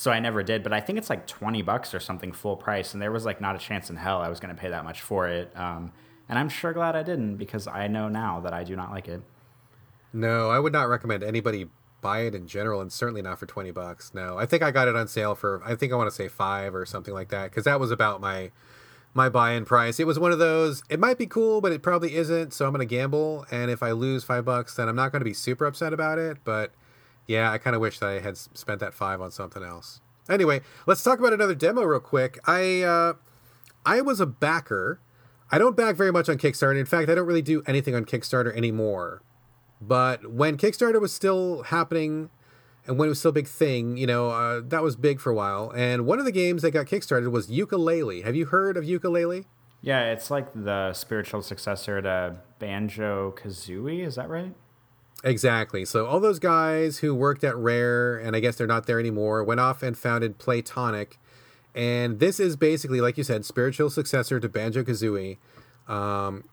So I never did. But I think it's like 20 bucks or something full price. And there was like not a chance in hell I was going to pay that much for it. Um, and I'm sure glad I didn't because I know now that I do not like it. No, I would not recommend anybody buy it in general, and certainly not for twenty bucks. No, I think I got it on sale for I think I want to say five or something like that because that was about my my buy-in price. It was one of those. It might be cool, but it probably isn't. So I'm gonna gamble, and if I lose five bucks, then I'm not gonna be super upset about it. But yeah, I kind of wish that I had spent that five on something else. Anyway, let's talk about another demo real quick. I uh, I was a backer. I don't back very much on Kickstarter. In fact, I don't really do anything on Kickstarter anymore. But when Kickstarter was still happening and when it was still a big thing, you know, uh, that was big for a while. And one of the games that got kickstarted was Yooka-Laylee. Have you heard of Yooka-Laylee? Yeah, it's like the spiritual successor to Banjo Kazooie. Is that right? Exactly. So all those guys who worked at Rare, and I guess they're not there anymore, went off and founded Playtonic. And this is basically, like you said, spiritual successor to Banjo Kazooie. Um,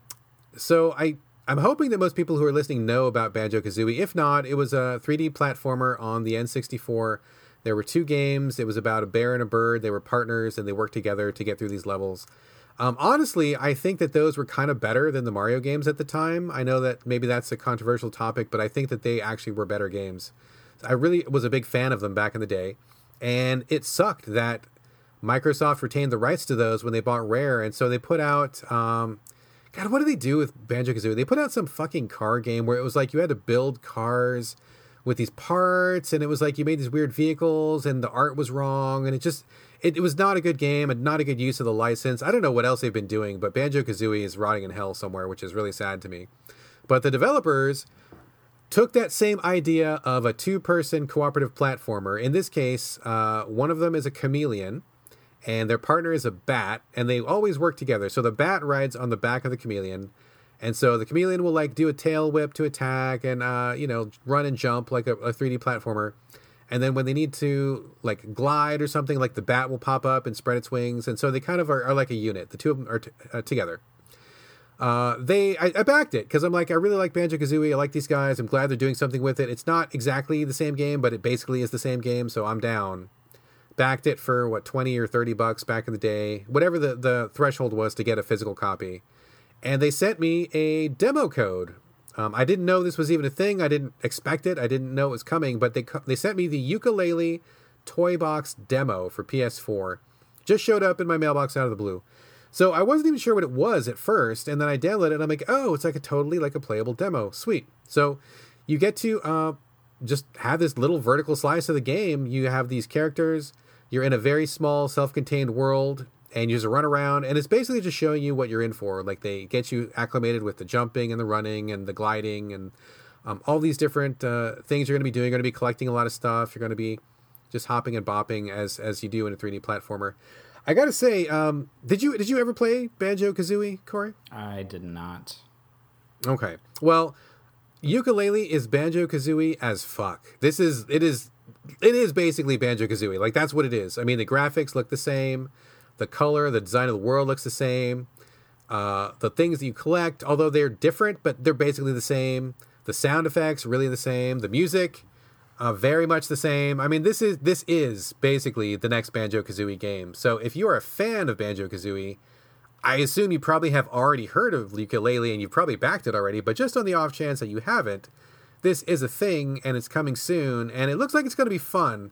so I I'm hoping that most people who are listening know about Banjo Kazooie. If not, it was a 3D platformer on the N64. There were two games. It was about a bear and a bird. They were partners and they worked together to get through these levels. Um, honestly, I think that those were kind of better than the Mario games at the time. I know that maybe that's a controversial topic, but I think that they actually were better games. I really was a big fan of them back in the day. And it sucked that Microsoft retained the rights to those when they bought Rare. And so they put out. Um, God, what did they do with Banjo Kazooie? They put out some fucking car game where it was like you had to build cars with these parts, and it was like you made these weird vehicles, and the art was wrong, and it just it, it was not a good game and not a good use of the license. I don't know what else they've been doing, but Banjo Kazooie is rotting in hell somewhere, which is really sad to me. But the developers took that same idea of a two person cooperative platformer. In this case, uh, one of them is a chameleon and their partner is a bat, and they always work together. So the bat rides on the back of the chameleon, and so the chameleon will like do a tail whip to attack, and uh, you know run and jump like a, a 3D platformer. And then when they need to like glide or something, like the bat will pop up and spread its wings, and so they kind of are, are like a unit. The two of them are t- uh, together. Uh, they I, I, backed it because I'm like I really like Banjo Kazooie. I like these guys. I'm glad they're doing something with it. It's not exactly the same game, but it basically is the same game, so I'm down backed it for what 20 or 30 bucks back in the day whatever the, the threshold was to get a physical copy and they sent me a demo code. Um, i didn't know this was even a thing. I didn't expect it. I didn't know it was coming but they, they sent me the Yooka-Laylee toy box demo for ps4 just showed up in my mailbox out of the blue. So i wasn't even sure what it was at first and then i downloaded it and i'm like oh it's like a totally like a playable demo. Sweet. So you get to uh, just have this little vertical slice of the game. You have these characters. You're in a very small, self-contained world, and you just run around, and it's basically just showing you what you're in for. Like they get you acclimated with the jumping and the running and the gliding and um, all these different uh, things you're going to be doing. You're going to be collecting a lot of stuff. You're going to be just hopping and bopping as as you do in a 3D platformer. I gotta say, um, did you did you ever play Banjo Kazooie, Corey? I did not. Okay, well, Yooka-Laylee is Banjo Kazooie as fuck. This is it is it is basically Banjo Kazooie. Like that's what it is. I mean, the graphics look the same, the color, the design of the world looks the same. Uh, the things that you collect, although they're different, but they're basically the same. The sound effects really the same. The music, uh, very much the same. I mean, this is this is basically the next Banjo Kazooie game. So if you are a fan of Banjo Kazooie, I assume you probably have already heard of Yooka-Laylee and you've probably backed it already. But just on the off chance that you haven't, this is a thing and it's coming soon and it looks like it's going to be fun.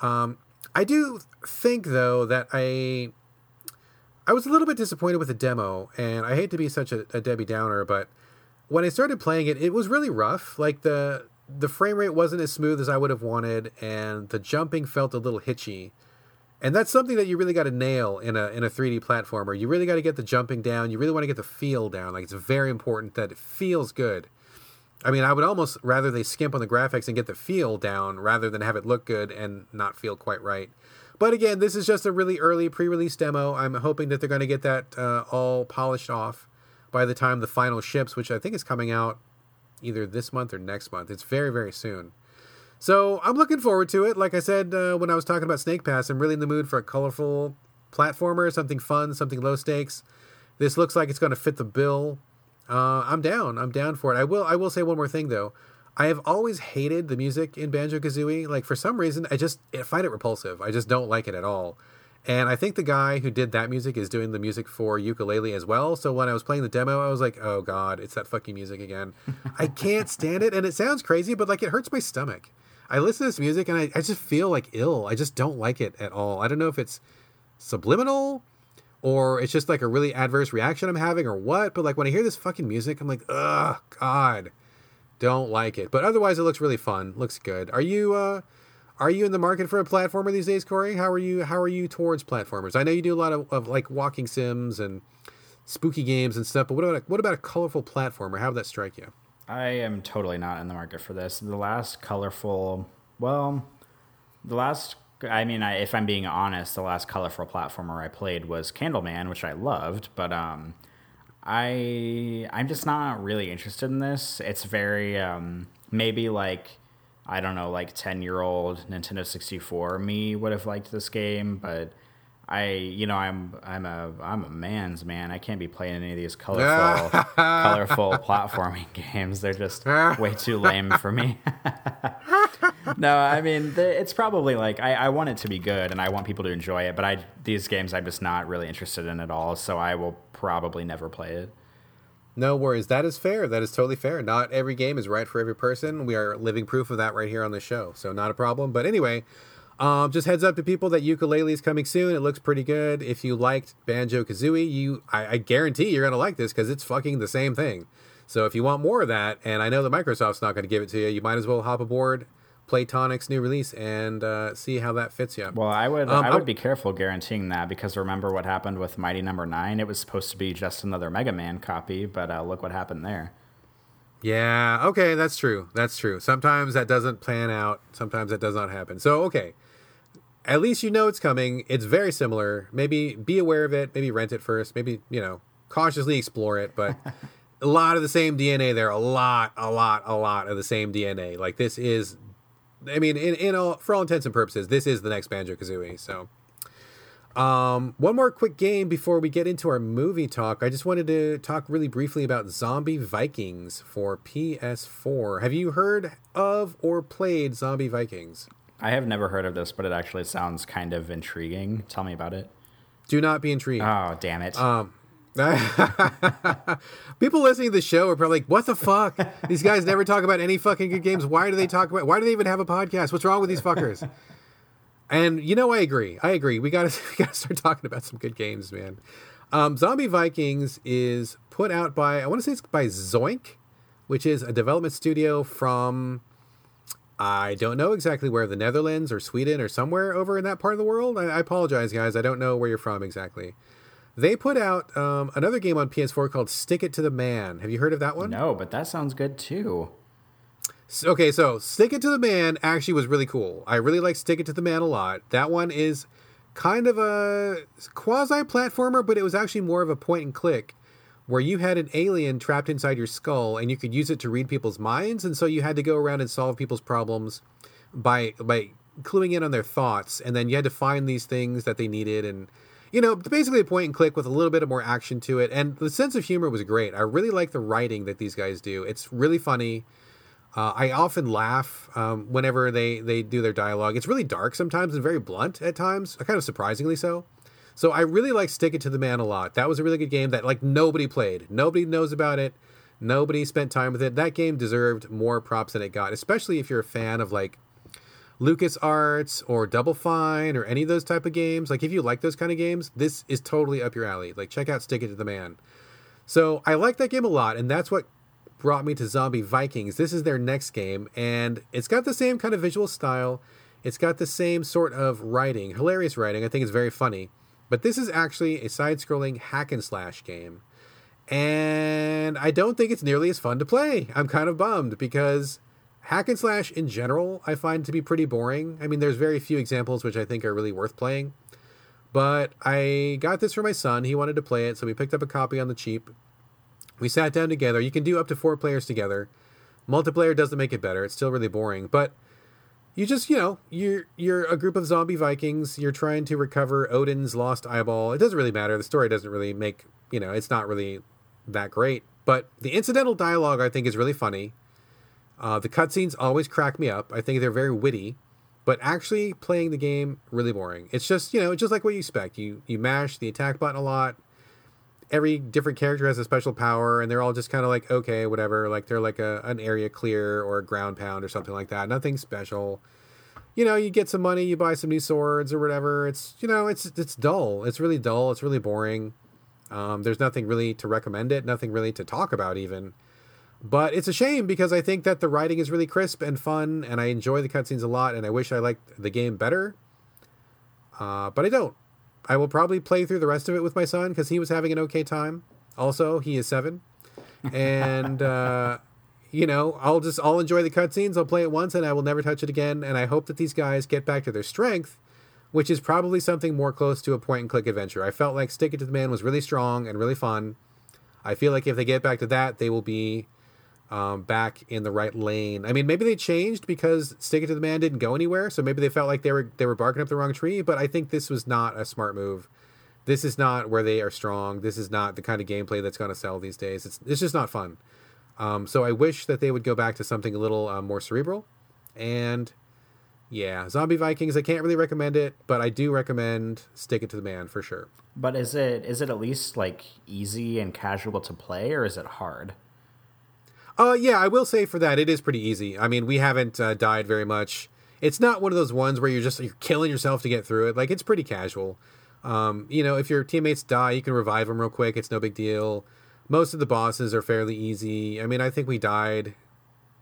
Um, I do think though that I I was a little bit disappointed with the demo and I hate to be such a, a Debbie Downer, but when I started playing it, it was really rough. Like the the frame rate wasn't as smooth as I would have wanted, and the jumping felt a little hitchy. And that's something that you really got to nail in a in a 3D platformer. You really got to get the jumping down. You really want to get the feel down. Like it's very important that it feels good. I mean, I would almost rather they skimp on the graphics and get the feel down rather than have it look good and not feel quite right. But again, this is just a really early pre-release demo. I'm hoping that they're going to get that uh, all polished off by the time the final ships, which I think is coming out either this month or next month. It's very very soon. So I'm looking forward to it. Like I said uh, when I was talking about Snake Pass, I'm really in the mood for a colorful platformer, something fun, something low stakes. This looks like it's going to fit the bill uh, I'm down. I'm down for it. I will. I will say one more thing though. I have always hated the music in Banjo Kazooie. Like for some reason, I just I find it repulsive. I just don't like it at all. And I think the guy who did that music is doing the music for Yooka-Laylee as well. So when I was playing the demo, I was like, "Oh God, it's that fucking music again." [LAUGHS] I can't stand it, and it sounds crazy, but like it hurts my stomach. I listen to this music and I, I just feel like ill. I just don't like it at all. I don't know if it's subliminal or it's just like a really adverse reaction I'm having or what. But like when I hear this fucking music, I'm like, ugh, God, don't like it. But otherwise, it looks really fun. Looks good. Are you uh, are you in the market for a platformer these days, Corey? How are you? How are you towards platformers? I know you do a lot of, of like walking sims and spooky games and stuff. But what about a, what about a colorful platformer? How would that strike you? I am totally not in the market for this. The last colorful, well, the last I mean, I, if I'm being honest, the last colorful platformer I played was Candleman, which I loved, but um, I I'm just not really interested in this. It's very um, maybe like I don't know, like ten year old Nintendo sixty four me would have liked this game, but I, you know, I'm I'm a I'm a man's man. I can't be playing any of these [LAUGHS] colorful colorful platforming [LAUGHS] games. They're just way too lame for me. [LAUGHS] no, I mean it's probably like I, I want it to be good and I want people to enjoy it, but I these games I'm just not really interested in at all. So I will probably never play it. No worries. That is fair. That is totally fair. Not every game is right for every person. We are living proof of that right here on the show. So not a problem. But anyway, um, just heads up to people that Yooka-Laylee is coming soon. It looks pretty good. If you liked Banjo Kazooie, you I, I guarantee you're gonna like this because it's fucking the same thing. So if you want more of that, and I know that Microsoft's not going to give it to you, you might as well hop aboard Playtonic's new release and uh, see how that fits you. Well, I would um, I would be careful guaranteeing that because remember what happened with Mighty Number no. Nine? It was supposed to be just another Mega Man copy, but uh, look what happened there. Yeah. Okay, that's true. That's true. Sometimes that doesn't plan out. Sometimes that does not happen. So okay, at least you know it's coming. It's very similar. Maybe be aware of it. Maybe rent it first. Maybe you know cautiously explore it, but. [LAUGHS] a lot of the same DNA there. A lot, a lot, a lot of the same DNA. Like this is I mean, in, in all, for all intents and purposes, this is the next Banjo Kazooie. So, um, one more quick game before we get into our movie talk. I just wanted to talk really briefly about Zombie Vikings for PS4. Have you heard of or played Zombie Vikings? I have never heard of this, but it actually sounds kind of intriguing. Tell me about it. Do not be intrigued. Oh, damn it. Um, [LAUGHS] People listening to the show are probably like, "What the fuck? These guys never talk about any fucking good games. Why do they talk about? Why do they even have a podcast? What's wrong with these fuckers?" And you know, I agree. I agree. We got to [LAUGHS] we got to start talking about some good games, man. Um, Zombie Vikings is put out by I want to say it's by Zoink, which is a development studio from I don't know exactly where the Netherlands or Sweden or somewhere over in that part of the world. I, I apologize, guys. I don't know where you're from exactly. They put out um, another game on PS4 called Stick It to the Man. Have you heard of that one? No, but that sounds good too. Okay, so Stick It to the Man actually was really cool. I really like Stick It to the Man a lot. That one is kind of a quasi platformer, but it was actually more of a point and click where you had an alien trapped inside your skull and you could use it to read people's minds and so you had to go around and solve people's problems by by cluing in on their thoughts and then you had to find these things that they needed and you know, basically a point and click with a little bit of more action to it. And the sense of humor was great. I really like the writing that these guys do. It's really funny. Uh, I often laugh um, whenever they, they do their dialogue. It's really dark sometimes and very blunt at times, kind of surprisingly so. So I really like Stick It to the Man a lot. That was a really good game that like nobody played. Nobody knows about it. Nobody spent time with it. That game deserved more props than it got, especially if you're a fan of like Lucas Arts or Double Fine or any of those type of games, like if you like those kind of games, this is totally up your alley. Like check out Stick It to the Man. So I like that game a lot, and that's what brought me to Zombie Vikings. This is their next game, and it's got the same kind of visual style. It's got the same sort of writing, hilarious writing. I think it's very funny. But this is actually a side-scrolling hack and slash game. And I don't think it's nearly as fun to play. I'm kind of bummed because hack and slash in general I find to be pretty boring. I mean, there's very few examples which I think are really worth playing. But I got this for my son. He wanted to play it, so we picked up a copy on the cheap. We sat down together. You can do up to four players together. Multiplayer doesn't make it better. It's still really boring, but you just, you know, you're you're a group of zombie Vikings. You're trying to recover Odin's lost eyeball. It doesn't really matter. The story doesn't really make, you know, it's not really that great. But the incidental dialogue I think is really funny. Uh, the cutscenes always crack me up. I think they're very witty, but actually playing the game really boring. It's just you know just like what you expect. You you mash the attack button a lot. Every different character has a special power, and they're all just kind of like okay, whatever. Like they're like a an area clear or a ground pound or something like that. Nothing special. You know, you get some money, you buy some new swords or whatever. It's you know, it's it's dull. It's really dull. It's really boring. Um, there's nothing really to recommend it. Nothing really to talk about even. But it's a shame because I think that the writing is really crisp and fun, and I enjoy the cutscenes a lot, and I wish I liked the game better. Uh, but I don't. I will probably play through the rest of it with my son because he was having an okay time. Also, he is seven, and [LAUGHS] uh, you know, I'll just I'll enjoy the cutscenes. I'll play it once, and I will never touch it again. And I hope that these guys get back to their strength, which is probably something more close to a point and click adventure. I felt like Stick It to the Man was really strong and really fun. I feel like if they get back to that, they will be um, back in the right lane. I mean, maybe they changed because Stick It to the Man didn't go anywhere, so maybe they felt like they were they were barking up the wrong tree. But I think this was not a smart move. This is not where they are strong. This is not the kind of gameplay that's going to sell these days. It's it's just not fun. Um, so I wish that they would go back to something a little uh, more cerebral. And yeah, Zombie Vikings. I can't really recommend it, but I do recommend Stick It to the Man for sure. But is it is it at least like easy and casual to play, or is it hard? Uh, yeah, I will say for that it is pretty easy. I mean, we haven't uh, died very much. It's not one of those ones where you're just you're killing yourself to get through it. Like it's pretty casual. Um, you know, if your teammates die, you can revive them real quick. It's no big deal. Most of the bosses are fairly easy. I mean, I think we died.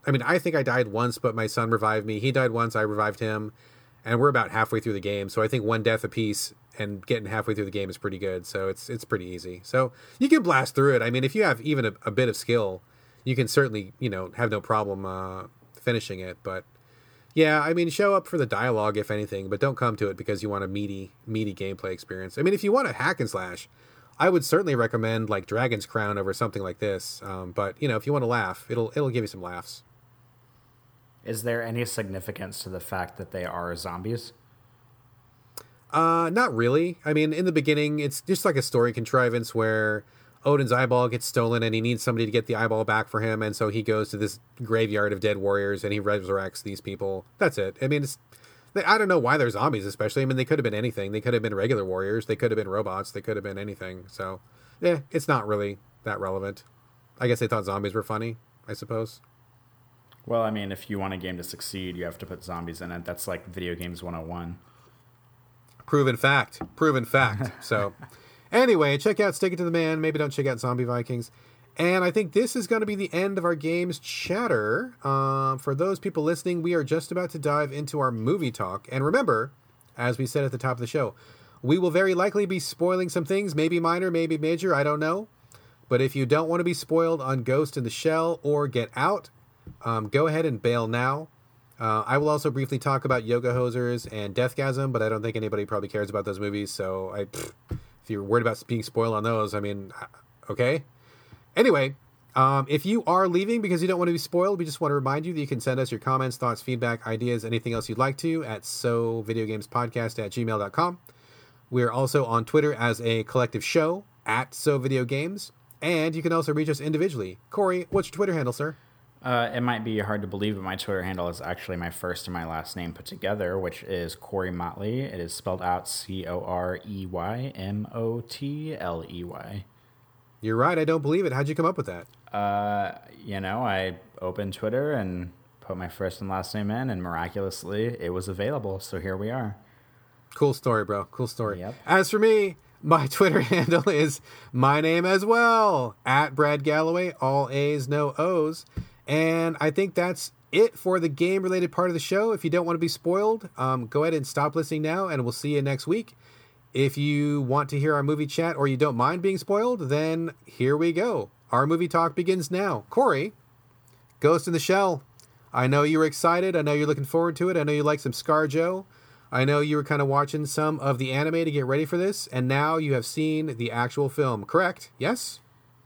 I mean, I think I died once, but my son revived me. He died once, I revived him, and we're about halfway through the game. So I think one death apiece and getting halfway through the game is pretty good. So it's it's pretty easy. So you can blast through it. I mean, if you have even a, a bit of skill, you can certainly you know have no problem uh, finishing it. But yeah, I mean, show up for the dialogue if anything, but don't come to it because you want a meaty meaty gameplay experience. I mean, if you want a hack and slash, I would certainly recommend like Dragon's Crown over something like this. Um, but you know, if you want to laugh, it'll it'll give you some laughs. Is there any significance to the fact that they are zombies? Uh, not really. I mean, in the beginning, it's just like a story contrivance where Odin's eyeball gets stolen and he needs somebody to get the eyeball back for him, and so he goes to this graveyard of dead warriors and he resurrects these people. That's it. I mean, it's I don't know why they're zombies, especially. I mean, they could have been anything. They could have been regular warriors. They could have been robots. They could have been anything. So, yeah, it's not really that relevant. I guess they thought zombies were funny. I suppose. Well, I mean, if you want a game to succeed, you have to put zombies in it. That's like video games 101. Proven fact. Proven fact. So, [LAUGHS] anyway, check out Stick It to the Man. Maybe don't check out Zombie Vikings. And I think this is going to be the end of our games chatter. Uh, for those people listening, we are just about to dive into our movie talk. And remember, as we said at the top of the show, we will very likely be spoiling some things, maybe minor, maybe major, I don't know. But if you don't want to be spoiled on Ghost in the Shell or Get Out, um, go ahead and bail now. Uh, I will also briefly talk about Yoga Hosers and Deathgasm, but I don't think anybody probably cares about those movies. So I, pff, if you're worried about being spoiled on those, I mean, okay. Anyway, um, if you are leaving because you don't want to be spoiled, we just want to remind you that you can send us your comments, thoughts, feedback, ideas, anything else you'd like to at so videogamespodcast at gmail.com. We are also on Twitter as a collective show at so video games, and you can also reach us individually. Corey, what's your Twitter handle, sir? Uh, it might be hard to believe, but my Twitter handle is actually my first and my last name put together, which is Corey Motley. It is spelled out C O R E Y M O T L E Y. You're right. I don't believe it. How'd you come up with that? Uh, you know, I opened Twitter and put my first and last name in, and miraculously, it was available. So here we are. Cool story, bro. Cool story. Yep. As for me, my [LAUGHS] Twitter handle is my name as well at Brad Gallaway, all A's, no O's. And I think that's it for the game related part of the show. If you don't want to be spoiled, um, go ahead and stop listening now, and we'll see you next week. If you want to hear our movie chat or you don't mind being spoiled, then here we go. Our movie talk begins now. Corey, Ghost in the Shell. I know you were excited. I know you're looking forward to it. I know you like some Scar ScarJo. I know you were kind of watching some of the anime to get ready for this, and now you have seen the actual film, correct? Yes?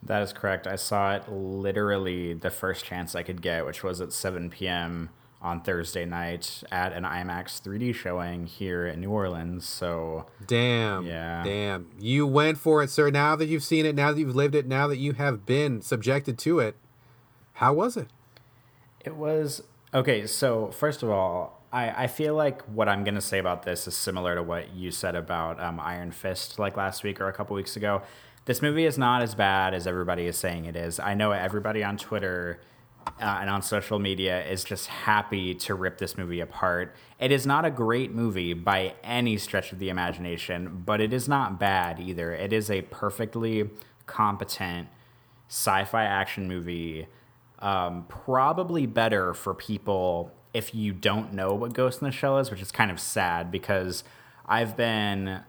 That is correct. I saw it literally the first chance I could get, which was at 7 p.m. on Thursday night at an IMAX 3D showing here in New Orleans. So, Damn. Yeah. Damn. You went for it, sir. Now that you've seen it, now that you've lived it, now that you have been subjected to it, how was it? It was okay. So first of all, I, I feel like what I'm gonna say about this is similar to what you said about um, Iron Fist like last week or a couple weeks ago. This movie is not as bad as everybody is saying it is. I know everybody on Twitter uh, and on social media is just happy to rip this movie apart. It is not a great movie by any stretch of the imagination, but it is not bad either. It is a perfectly competent sci-fi action movie um, probably better for people if you don't know what Ghost in the Shell is, which is kind of sad because I've been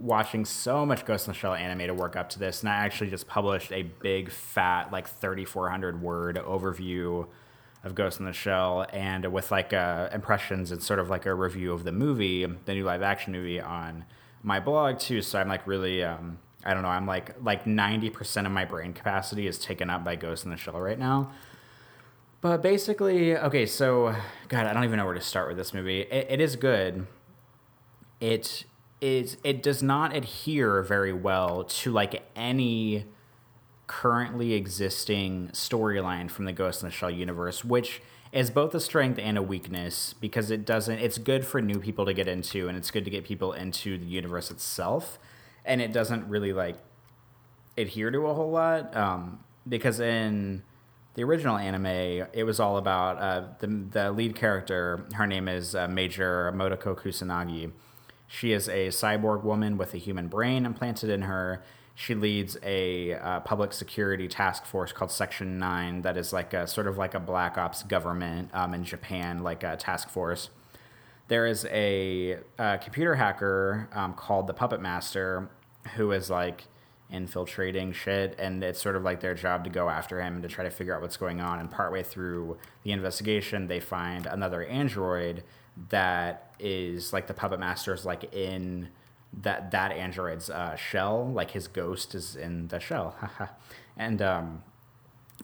watching so much Ghost in the Shell anime to work up to this, and I actually just published a big fat like 3,400 word overview of Ghost in the Shell, and with like uh, impressions and sort of like a review of the movie, the new live action movie on my blog too. So I'm like really. Um, I don't know. I'm like like 90% of my brain capacity is taken up by Ghost in the Shell right now. But basically, okay, so God, I don't even know where to start with this movie. it, it is good. It is. It does not adhere very well to like any currently existing storyline from the Ghost in the Shell universe, which is both a strength and a weakness because it doesn't. It's good for new people to get into, and it's good to get people into the universe itself, and it doesn't really like adhere to a whole lot. Um, because in the original anime, it was all about uh, the the lead character. Her name is uh, Major Motoko Kusanagi. She is a cyborg woman with a human brain implanted in her. She leads a uh, public security task force called Section Nine, that is like a sort of like a black ops government um, in Japan, like a task force. There is a, a computer hacker um, called the Puppet Master, who is like infiltrating shit, and it's sort of like their job to go after him and to try to figure out what's going on. And partway through the investigation, they find another android that is like the puppet master's like in that that android's uh, shell, like his ghost is in the shell, [LAUGHS] and um,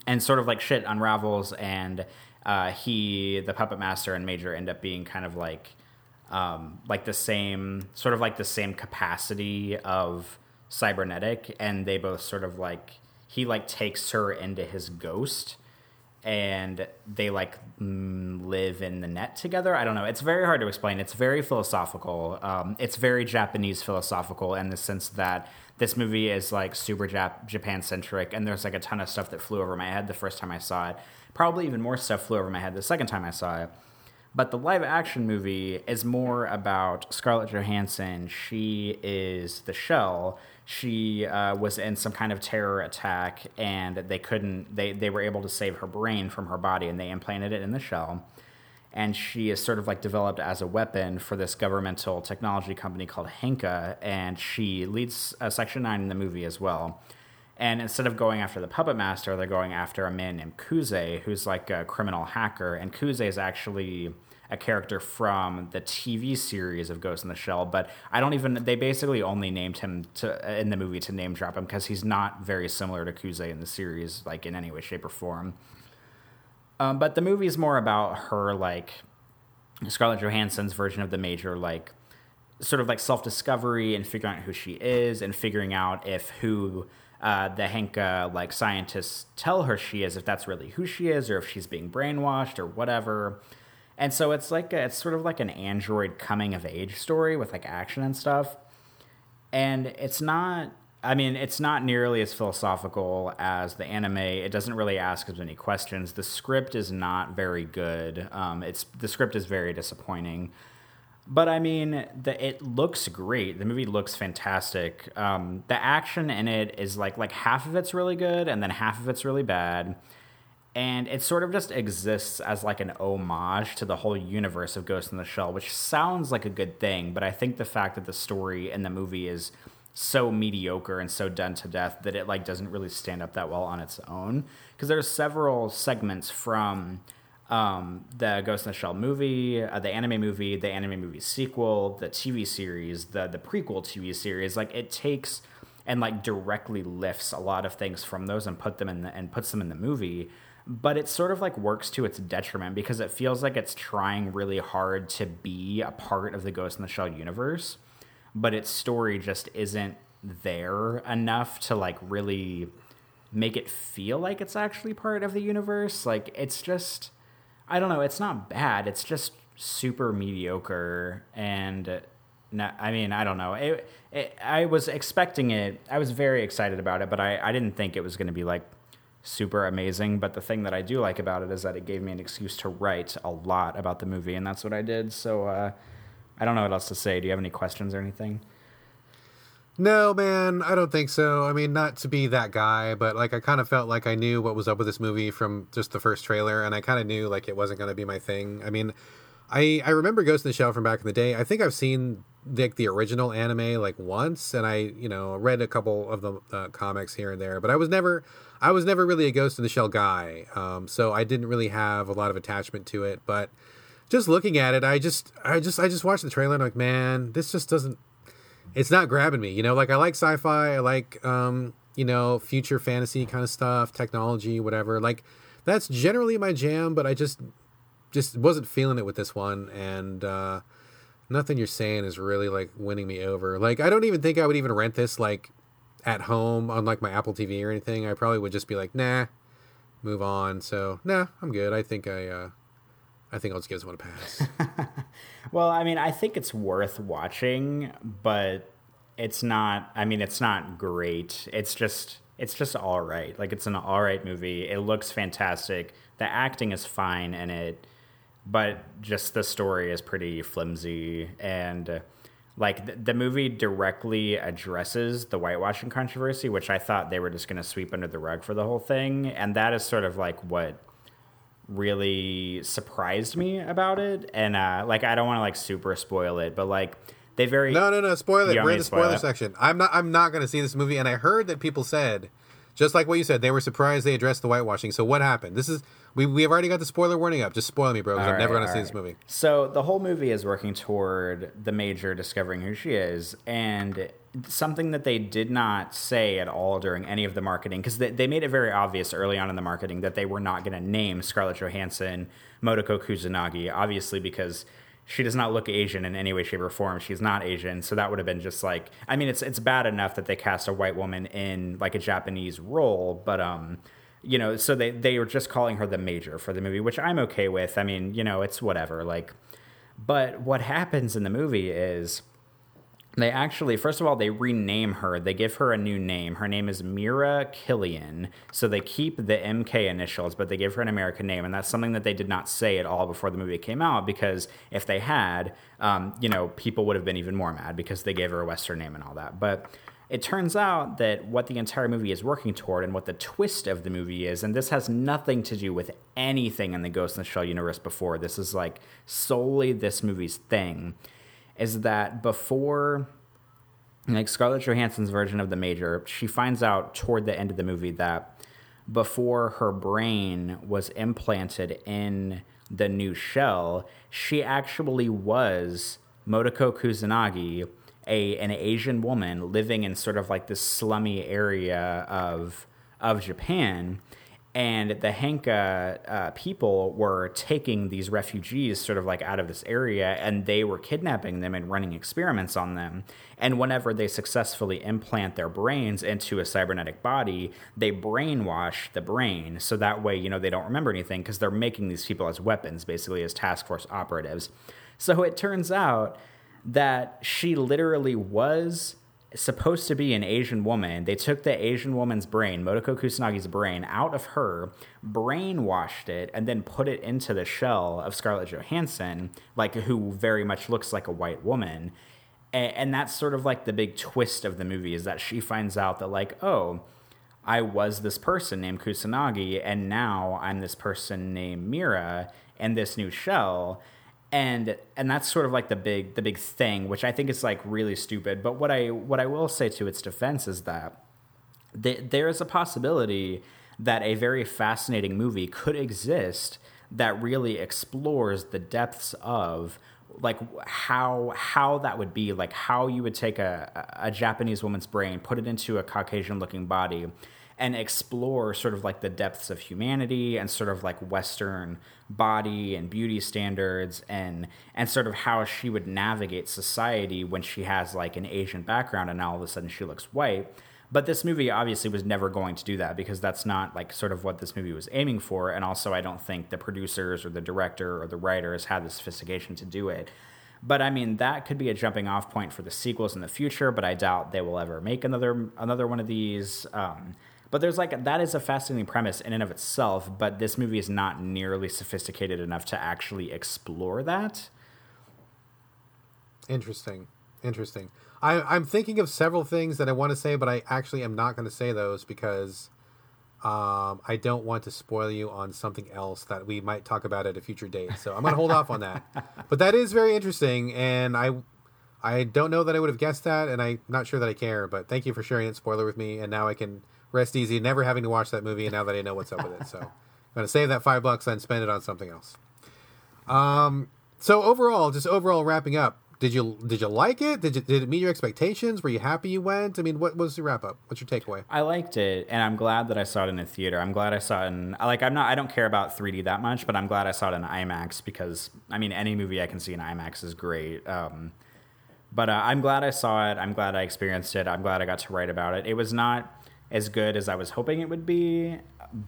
and sort of like shit unravels, and uh, he, the puppet master, and Major end up being kind of like um, like the same, sort of like the same capacity of cybernetic. And they both sort of like he like takes her into his ghost and they like mm, live in the net together. I don't know. It's very hard to explain. It's very philosophical. Um, it's very Japanese philosophical in the sense that this movie is like super Jap- Japan centric, and there's like a ton of stuff that flew over my head the first time I saw it. Probably even more stuff flew over my head the second time I saw it. But the live action movie is more about Scarlett Johansson. She is the shell she uh, was in some kind of terror attack and they couldn't they, they were able to save her brain from her body and they implanted it in the shell. And she is sort of like developed as a weapon for this governmental technology company called Hanka and she leads uh, section 9 in the movie as well. And instead of going after the puppet master they're going after a man named Kuze who's like a criminal hacker. And Kuze is actually a character from the TV series of Ghost in the Shell, but I don't even. They basically only named him to in the movie to name drop him because he's not very similar to Kuze in the series, like in any way, shape, or form. Um, but the movie is more about her, like Scarlett Johansson's version of the Major, like sort of like self discovery and figuring out who she is and figuring out if who uh, the Hanka like scientists tell her she is, if that's really who she is, or if she's being brainwashed or whatever. And so it's like a, it's sort of like an android coming of age story with like action and stuff. And it's not I mean, it's not nearly as philosophical as the anime. It doesn't really ask as many questions. The script is not very good. Um, it's the script is very disappointing. But I mean, the, it looks great. The movie looks fantastic. Um, the action in it is like like half of it's really good, and then half of it's really bad and it sort of just exists as like an homage to the whole universe of Ghost in the Shell, which sounds like a good thing, but I think the fact that the story in the movie is so mediocre and so done to death that it like doesn't really stand up that well on its own because there's several segments from um, the Ghost in the Shell movie, uh, the anime movie, the anime movie sequel, the TV series, the the prequel TV series. Like it takes and like directly lifts a lot of things from those and put them in the, and puts them in the movie but it sort of like works to its detriment because it feels like it's trying really hard to be a part of the Ghost in the Shell universe, but its story just isn't there enough to like really make it feel like it's actually part of the universe. Like it's just I don't know, it's not bad. It's just super mediocre and no, I mean, I don't know. It, it, I was expecting it. I was very excited about it, but I, I didn't think it was going to be like super amazing. But the thing that I do like about it is that it gave me an excuse to write a lot about the movie, and that's what I did. So uh, I don't know what else to say. Do you have any questions or anything? No, man, I don't think so. I mean, not to be that guy, but like I kind of felt like I knew what was up with this movie from just the first trailer, and I kind of knew like it wasn't going to be my thing. I mean, I I remember Ghost in the Shell from back in the day. I think I've seen the the original anime like once, and I you know read a couple of the uh, comics here and there, but I was never I was never really a Ghost in the Shell guy, um, so I didn't really have a lot of attachment to it. But just looking at it, I just, I just, I just watched the trailer and I'm like, man, this just doesn't. It's not grabbing me, you know. Like I like sci-fi, I like, um, you know, future fantasy kind of stuff, technology, whatever. Like that's generally my jam, but I just just wasn't feeling it with this one, and uh, nothing you're saying is really like winning me over. Like I don't even think I would even rent this like at home on like my Apple TV or anything. I probably would just be like, nah, move on. So nah, I'm good. I think I uh, I think I'll just give this one a pass. [LAUGHS] well, I mean, I think it's worth watching, but it's not. I mean, it's not great. It's just it's just all right. Like it's an all right movie. It looks fantastic. The acting is fine and it, but just the story is pretty flimsy and. Uh, like the, the, movie directly addresses the whitewashing controversy, which I thought they were just going to sweep under the rug for the whole thing, and that is sort of like what really surprised me about it. And uh, like, I don't want to like super spoil it, but like they very no no no spoil it. We're in the spoiler section. I'm not I'm not going to see this movie, and I heard that people said. Just like what you said, they were surprised they addressed the whitewashing. So what happened? This is we we have already got the spoiler warning up. Just spoil me, bro. Because I'm never going to see right. this movie. So the whole movie is working toward the major discovering who she is, and something that they did not say at all during any of the marketing because they, they made it very obvious early on in the marketing that they were not going to name Scarlett Johansson Motoko Kusanagi, obviously because she does not look Asian in any way, shape, or form. She's not Asian, so that would have been just like I mean, it's it's bad enough that they cast a white woman in like a Japanese role, but um, you know, so they they were just calling her the major for the movie, which I'm okay with. I mean, you know, it's whatever. Like, but what happens in the movie is they actually, first of all, they rename her. They give her a new name. Her name is Mira Killian. So they keep the MK initials, but they give her an American name. And that's something that they did not say at all before the movie came out because if they had, um, you know, people would have been even more mad because they gave her a Western name and all that. But it turns out that what the entire movie is working toward and what the twist of the movie is, and this has nothing to do with anything in the Ghost in the Shell universe before, this is like solely this movie's thing is that before like Scarlett Johansson's version of the major, she finds out toward the end of the movie that before her brain was implanted in the new shell, she actually was Motoko Kusanagi, a an Asian woman living in sort of like this slummy area of of Japan and the Hanka uh, people were taking these refugees sort of like out of this area and they were kidnapping them and running experiments on them. And whenever they successfully implant their brains into a cybernetic body, they brainwash the brain. So that way, you know, they don't remember anything because they're making these people as weapons, basically as task force operatives. So it turns out that she literally was supposed to be an Asian woman. They took the Asian woman's brain, Motoko Kusanagi's brain, out of her, brainwashed it, and then put it into the shell of Scarlett Johansson, like who very much looks like a white woman. And, and that's sort of like the big twist of the movie is that she finds out that like, oh, I was this person named Kusanagi, and now I'm this person named Mira in this new shell and and that's sort of like the big the big thing which i think is like really stupid. But what i what i will say to its defense is that th- there is a possibility that a very fascinating movie could exist that really explores the depths of like how how that would be like how you would take a, a japanese woman's brain put it into a caucasian looking body and explore sort of like the depths of humanity and sort of like Western body and beauty standards and and sort of how she would navigate society when she has like an Asian background and now all of a sudden she looks white. But this movie obviously was never going to do that because that's not like sort of what this movie was aiming for. And also, I don't think the producers or the director or the writers had the sophistication to do it. But I mean, that could be a jumping off point for the sequels in the future. But I doubt they will ever make another another one of these. Um, but there's like that is a fascinating premise in and of itself, but this movie is not nearly sophisticated enough to actually explore that. Interesting. Interesting. I, I'm thinking of several things that I want to say, but I actually am not going to say those because um, I don't want to spoil you on something else that we might talk about at a future date. So I'm going to hold off on that. [LAUGHS] But that is very interesting, and I I don't know that I would have guessed that, and I'm not sure that I care. But thank you for sharing it spoiler with me, and now I can rest easy, never having to watch that movie. And now that I know what's up with it, so I'm going to save that five bucks and spend it on something else. Um, so overall, just overall wrapping up, did you did you like it? Did you, did it meet your expectations? Were you happy you went? I mean, what was the wrap up? What's your takeaway? I liked it, and I'm glad that I saw it in a theater. I'm glad I saw it in like I'm not I don't care about 3D that much, but I'm glad I saw it in IMAX because I mean any movie I can see in IMAX is great. Um, but uh, I'm glad I saw it. I'm glad I experienced it. I'm glad I got to write about it. It was not as good as I was hoping it would be,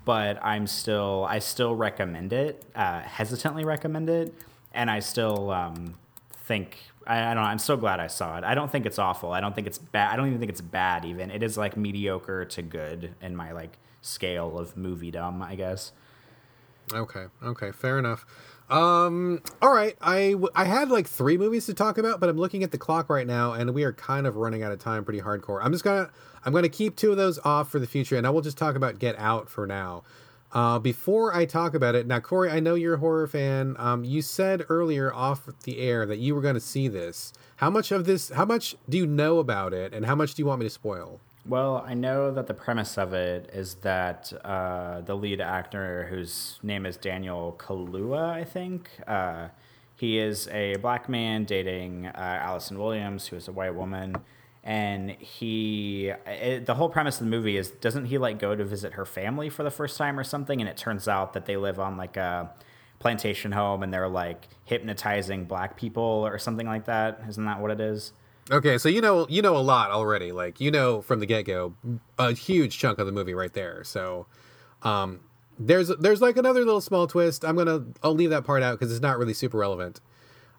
but I'm still I still recommend it. Uh, hesitantly recommend it, and I still um, think I, I, don't know. I'm so glad I saw it. I don't think it's awful. I don't think it's bad. I don't even think it's bad. Even it is like mediocre to good in my like scale of movie dumb, I guess. Okay. Okay. Fair enough. Um, all right. I, I had like three movies to talk about, but I'm looking at the clock right now, and we are kind of running out of time pretty hardcore. I'm just gonna I'm gonna keep two of those off for the future, and I will just talk about Get Out for now. Uh, before I talk about it, now Corey, I know you're a horror fan. Um, you said earlier off the air that you were going to see this. How much of this? How much do you know about it, and how much do you want me to spoil? Well, I know that the premise of it is that uh, the lead actor, whose name is Daniel Kaluuya, I think, uh, he is a black man dating uh, Allison Williams, who is a white woman and he it, the whole premise of the movie is doesn't he like go to visit her family for the first time or something? And it turns out that they live on like a plantation home and they're like hypnotizing black people or something like that. Isn't that what it is? Okay so you know you know a lot already. Like you know from the get-go a huge chunk of the movie right there. So um there's there's like another little small twist. I'm gonna i'll leave that part out because it's not really super relevant.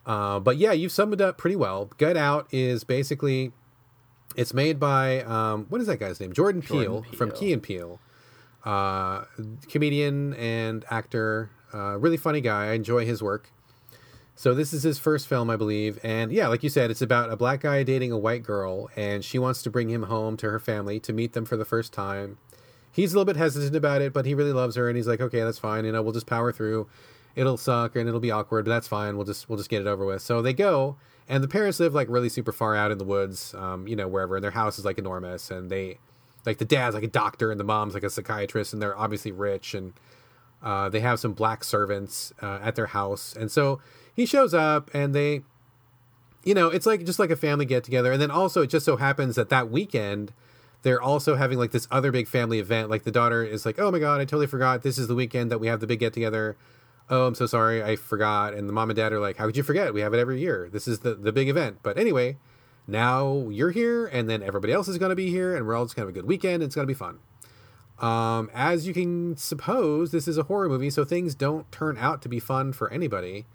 Uh, but yeah you've summed it up pretty well. Get out is basically it's made by um, what is that guy's name? Jordan Peele, Peele. from Key and Peele, uh, comedian and actor. Uh, really funny guy. I enjoy his work. So this is his first film, I believe, and yeah, like you said, it's about a black guy dating a white girl, and she wants to bring him home to her family to meet them for the first time. He's a little bit hesitant about it, but he really loves her, and he's like, okay, that's fine. You know, we'll just power through. It'll suck and it'll be awkward, but that's fine. We'll just we'll just get it over with. So they go, and the parents live like really super far out in the woods, um, you know, wherever. And their house is like enormous, and they, like the dad's like a doctor, and the mom's like a psychiatrist, and they're obviously rich, and uh, they have some black servants uh, at their house, and so he shows up, and they, you know, it's like just like a family get together, and then also it just so happens that that weekend they're also having like this other big family event. Like the daughter is like, "Oh my god, I totally forgot. This is the weekend that we have the big get together." Oh, I'm so sorry, I forgot. And the mom and dad are like, how could you forget? We have it every year. This is the, the big event. But anyway, now you're here, and then everybody else is going to be here, and we're all just going to have a good weekend. It's going to be fun. Um, as you can suppose, this is a horror movie, so things don't turn out to be fun for anybody.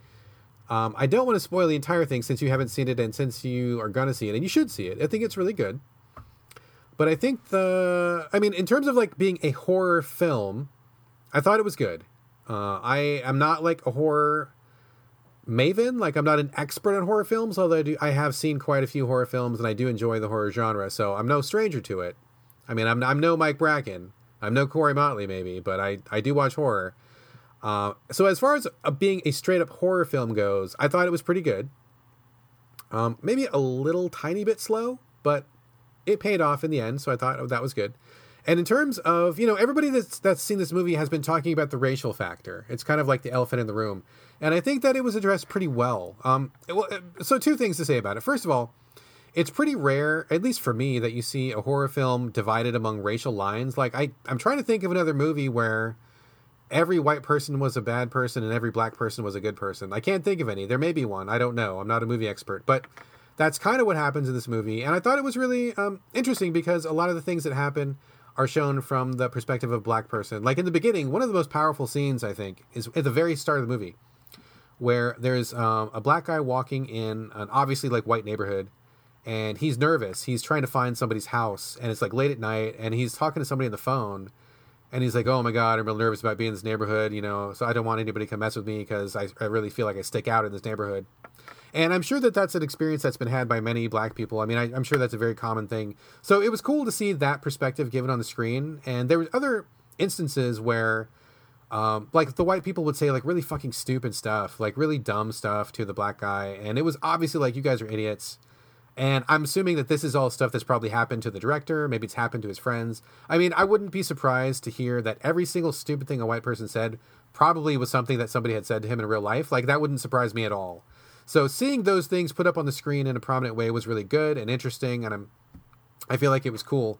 Um, I don't want to spoil the entire thing since you haven't seen it and since you are going to see it, and you should see it. I think it's really good. But I think the, I mean, in terms of like being a horror film, I thought it was good. Uh, I am not like a horror maven. Like I'm not an expert on horror films, although I, do, I have seen quite a few horror films and I do enjoy the horror genre. So I'm no stranger to it. I mean, I'm, I'm no Mike Bracken. I'm no Corey Motley, maybe, but I, I do watch horror. Uh, so as far as uh, being a straight up horror film goes, I thought it was pretty good. Um, maybe a little tiny bit slow, but it paid off in the end. So I thought oh, that was good. And in terms of, you know, everybody that's that's seen this movie has been talking about the racial factor. It's kind of like the elephant in the room. And I think that it was addressed pretty well. Um, well, so two things to say about it. First of all, it's pretty rare, at least for me, that you see a horror film divided among racial lines. Like I, I'm trying to think of another movie where every white person was a bad person and every black person was a good person. I can't think of any. There may be one. I don't know. I'm not a movie expert, but that's kind of what happens in this movie. And I thought it was really um, interesting because a lot of the things that happen are shown from the perspective of a black person. Like in the beginning, one of the most powerful scenes I think is at the very start of the movie, where there's um, a black guy walking in an obviously like white neighborhood, and he's nervous. He's trying to find somebody's house, and it's like late at night, and he's talking to somebody on the phone, and he's like, "Oh my god, I'm real nervous about being in this neighborhood, you know, so I don't want anybody to come mess with me because I, I really feel like I stick out in this neighborhood." And I'm sure that that's an experience that's been had by many black people. I mean, I, am sure that's a very common thing. So it was cool to see that perspective given on the screen. And there was other instances where, um, like the white people would say like really fucking stupid stuff, like really dumb stuff to the black guy, and it was obviously like you guys are idiots. And I'm assuming that this is all stuff that's probably happened to the director. Maybe it's happened to his friends. I mean, I wouldn't be surprised to hear that every single stupid thing a white person said probably was something that somebody had said to him in real life. Like that wouldn't surprise me at all. So seeing those things put up on the screen in a prominent way was really good and interesting, and I'm I feel like it was cool.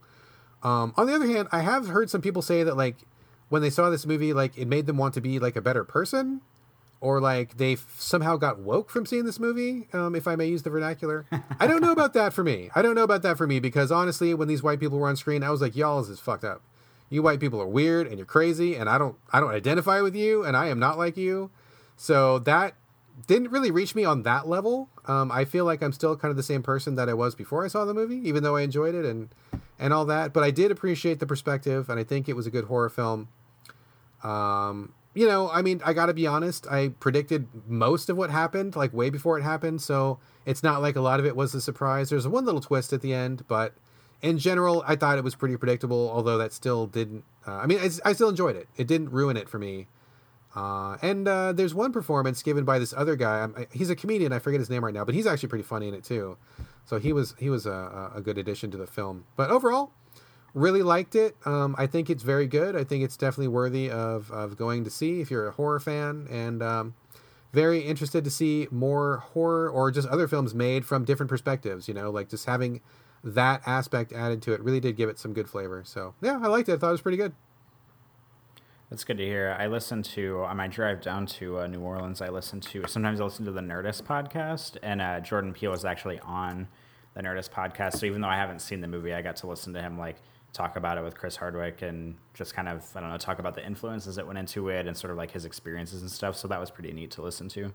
Um, on the other hand, I have heard some people say that like when they saw this movie, like it made them want to be like a better person, or like they f- somehow got woke from seeing this movie. Um, if I may use the vernacular, I don't know about that for me. I don't know about that for me because honestly, when these white people were on screen, I was like, y'all is fucked up. You white people are weird and you're crazy, and I don't I don't identify with you, and I am not like you. So that didn't really reach me on that level. Um, I feel like I'm still kind of the same person that I was before I saw the movie, even though I enjoyed it and and all that. But I did appreciate the perspective, and I think it was a good horror film. Um, you know, I mean, I got to be honest. I predicted most of what happened, like way before it happened, so it's not like a lot of it was a surprise. There's one little twist at the end, but in general, I thought it was pretty predictable. Although that still didn't. Uh, I mean, I, I still enjoyed it. It didn't ruin it for me. Uh, and uh, there's one performance given by this other guy. I'm, he's a comedian. I forget his name right now, but he's actually pretty funny in it too. So he was he was a, a good addition to the film. But overall, really liked it. Um, I think it's very good. I think it's definitely worthy of of going to see if you're a horror fan, and um, very interested to see more horror or just other films made from different perspectives. You know, like just having that aspect added to it really did give it some good flavor. So yeah, I liked it. I thought it was pretty good. That's good to hear. I listen to on my drive down to uh, New Orleans. I listen to sometimes I listen to the Nerdist podcast, and uh, Jordan Peele is actually on the Nerdist podcast. So even though I haven't seen the movie, I got to listen to him like talk about it with Chris Hardwick and just kind of I don't know talk about the influences that went into it and sort of like his experiences and stuff. So that was pretty neat to listen to.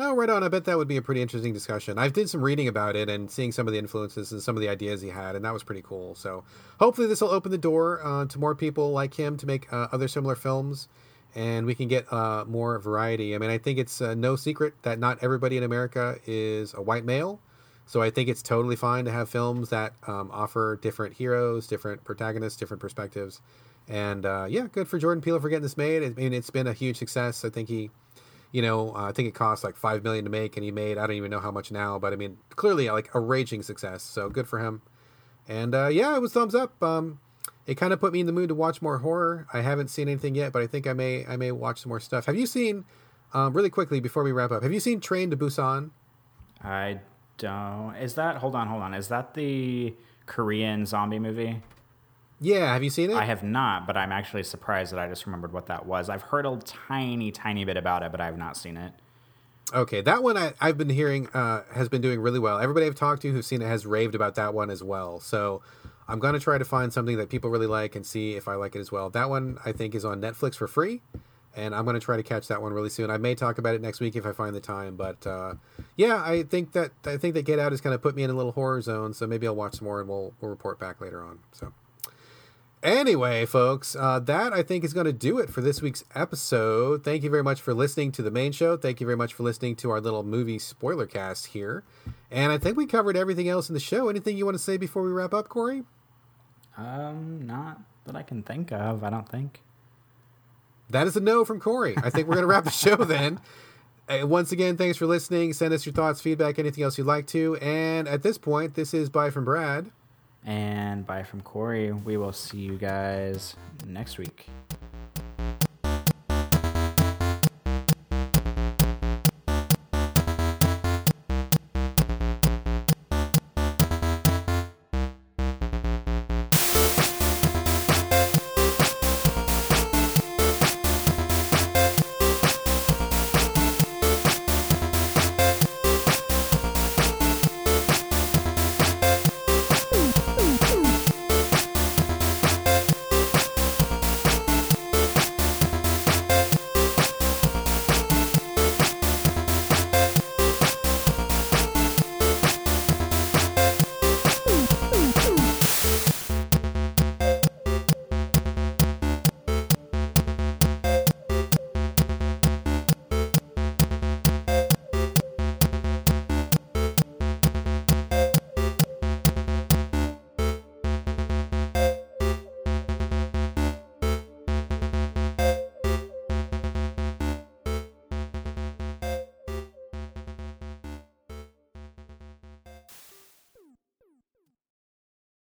Oh, right on. I bet that would be a pretty interesting discussion. I did some reading about it and seeing some of the influences and some of the ideas he had, and that was pretty cool. So hopefully this will open the door uh, to more people like him to make uh, other similar films, and we can get uh, more variety. I mean, I think it's uh, no secret that not everybody in America is a white male, so I think it's totally fine to have films that um, offer different heroes, different protagonists, different perspectives. And uh, yeah, good for Jordan Peele for getting this made. I mean, it's been a huge success. I think he you know, uh, I think it cost like five million to make, and he made I don't even know how much now, but I mean, clearly like a raging success. So good for him. And uh, yeah, it was thumbs up. Um, it kind of put me in the mood to watch more horror. I haven't seen anything yet, but I think I may I may watch some more stuff. Have you seen? Um, really quickly before we wrap up, have you seen Train to Busan? I don't. Is that? Hold on, hold on. Is that the Korean zombie movie? Yeah, have you seen it? I have not, but I'm actually surprised that I just remembered what that was. I've heard a tiny, tiny bit about it, but I have not seen it. Okay, that one I, have been hearing uh, has been doing really well. Everybody I've talked to who's seen it has raved about that one as well. So I'm going to try to find something that people really like and see if I like it as well. That one I think is on Netflix for free, and I'm going to try to catch that one really soon. I may talk about it next week if I find the time, but uh, yeah, I think that I think that Get Out has kind of put me in a little horror zone. So maybe I'll watch some more and we'll we'll report back later on. So. Anyway, folks, uh, that I think is going to do it for this week's episode. Thank you very much for listening to the main show. Thank you very much for listening to our little movie spoiler cast here. And I think we covered everything else in the show. Anything you want to say before we wrap up, Corey? Um, not that I can think of. I don't think. That is a no from Corey. I think we're going to wrap the show [LAUGHS] then. Uh, once again, thanks for listening. Send us your thoughts, feedback, anything else you'd like to. And at this point, this is bye from Brad. And bye from Corey. We will see you guys next week.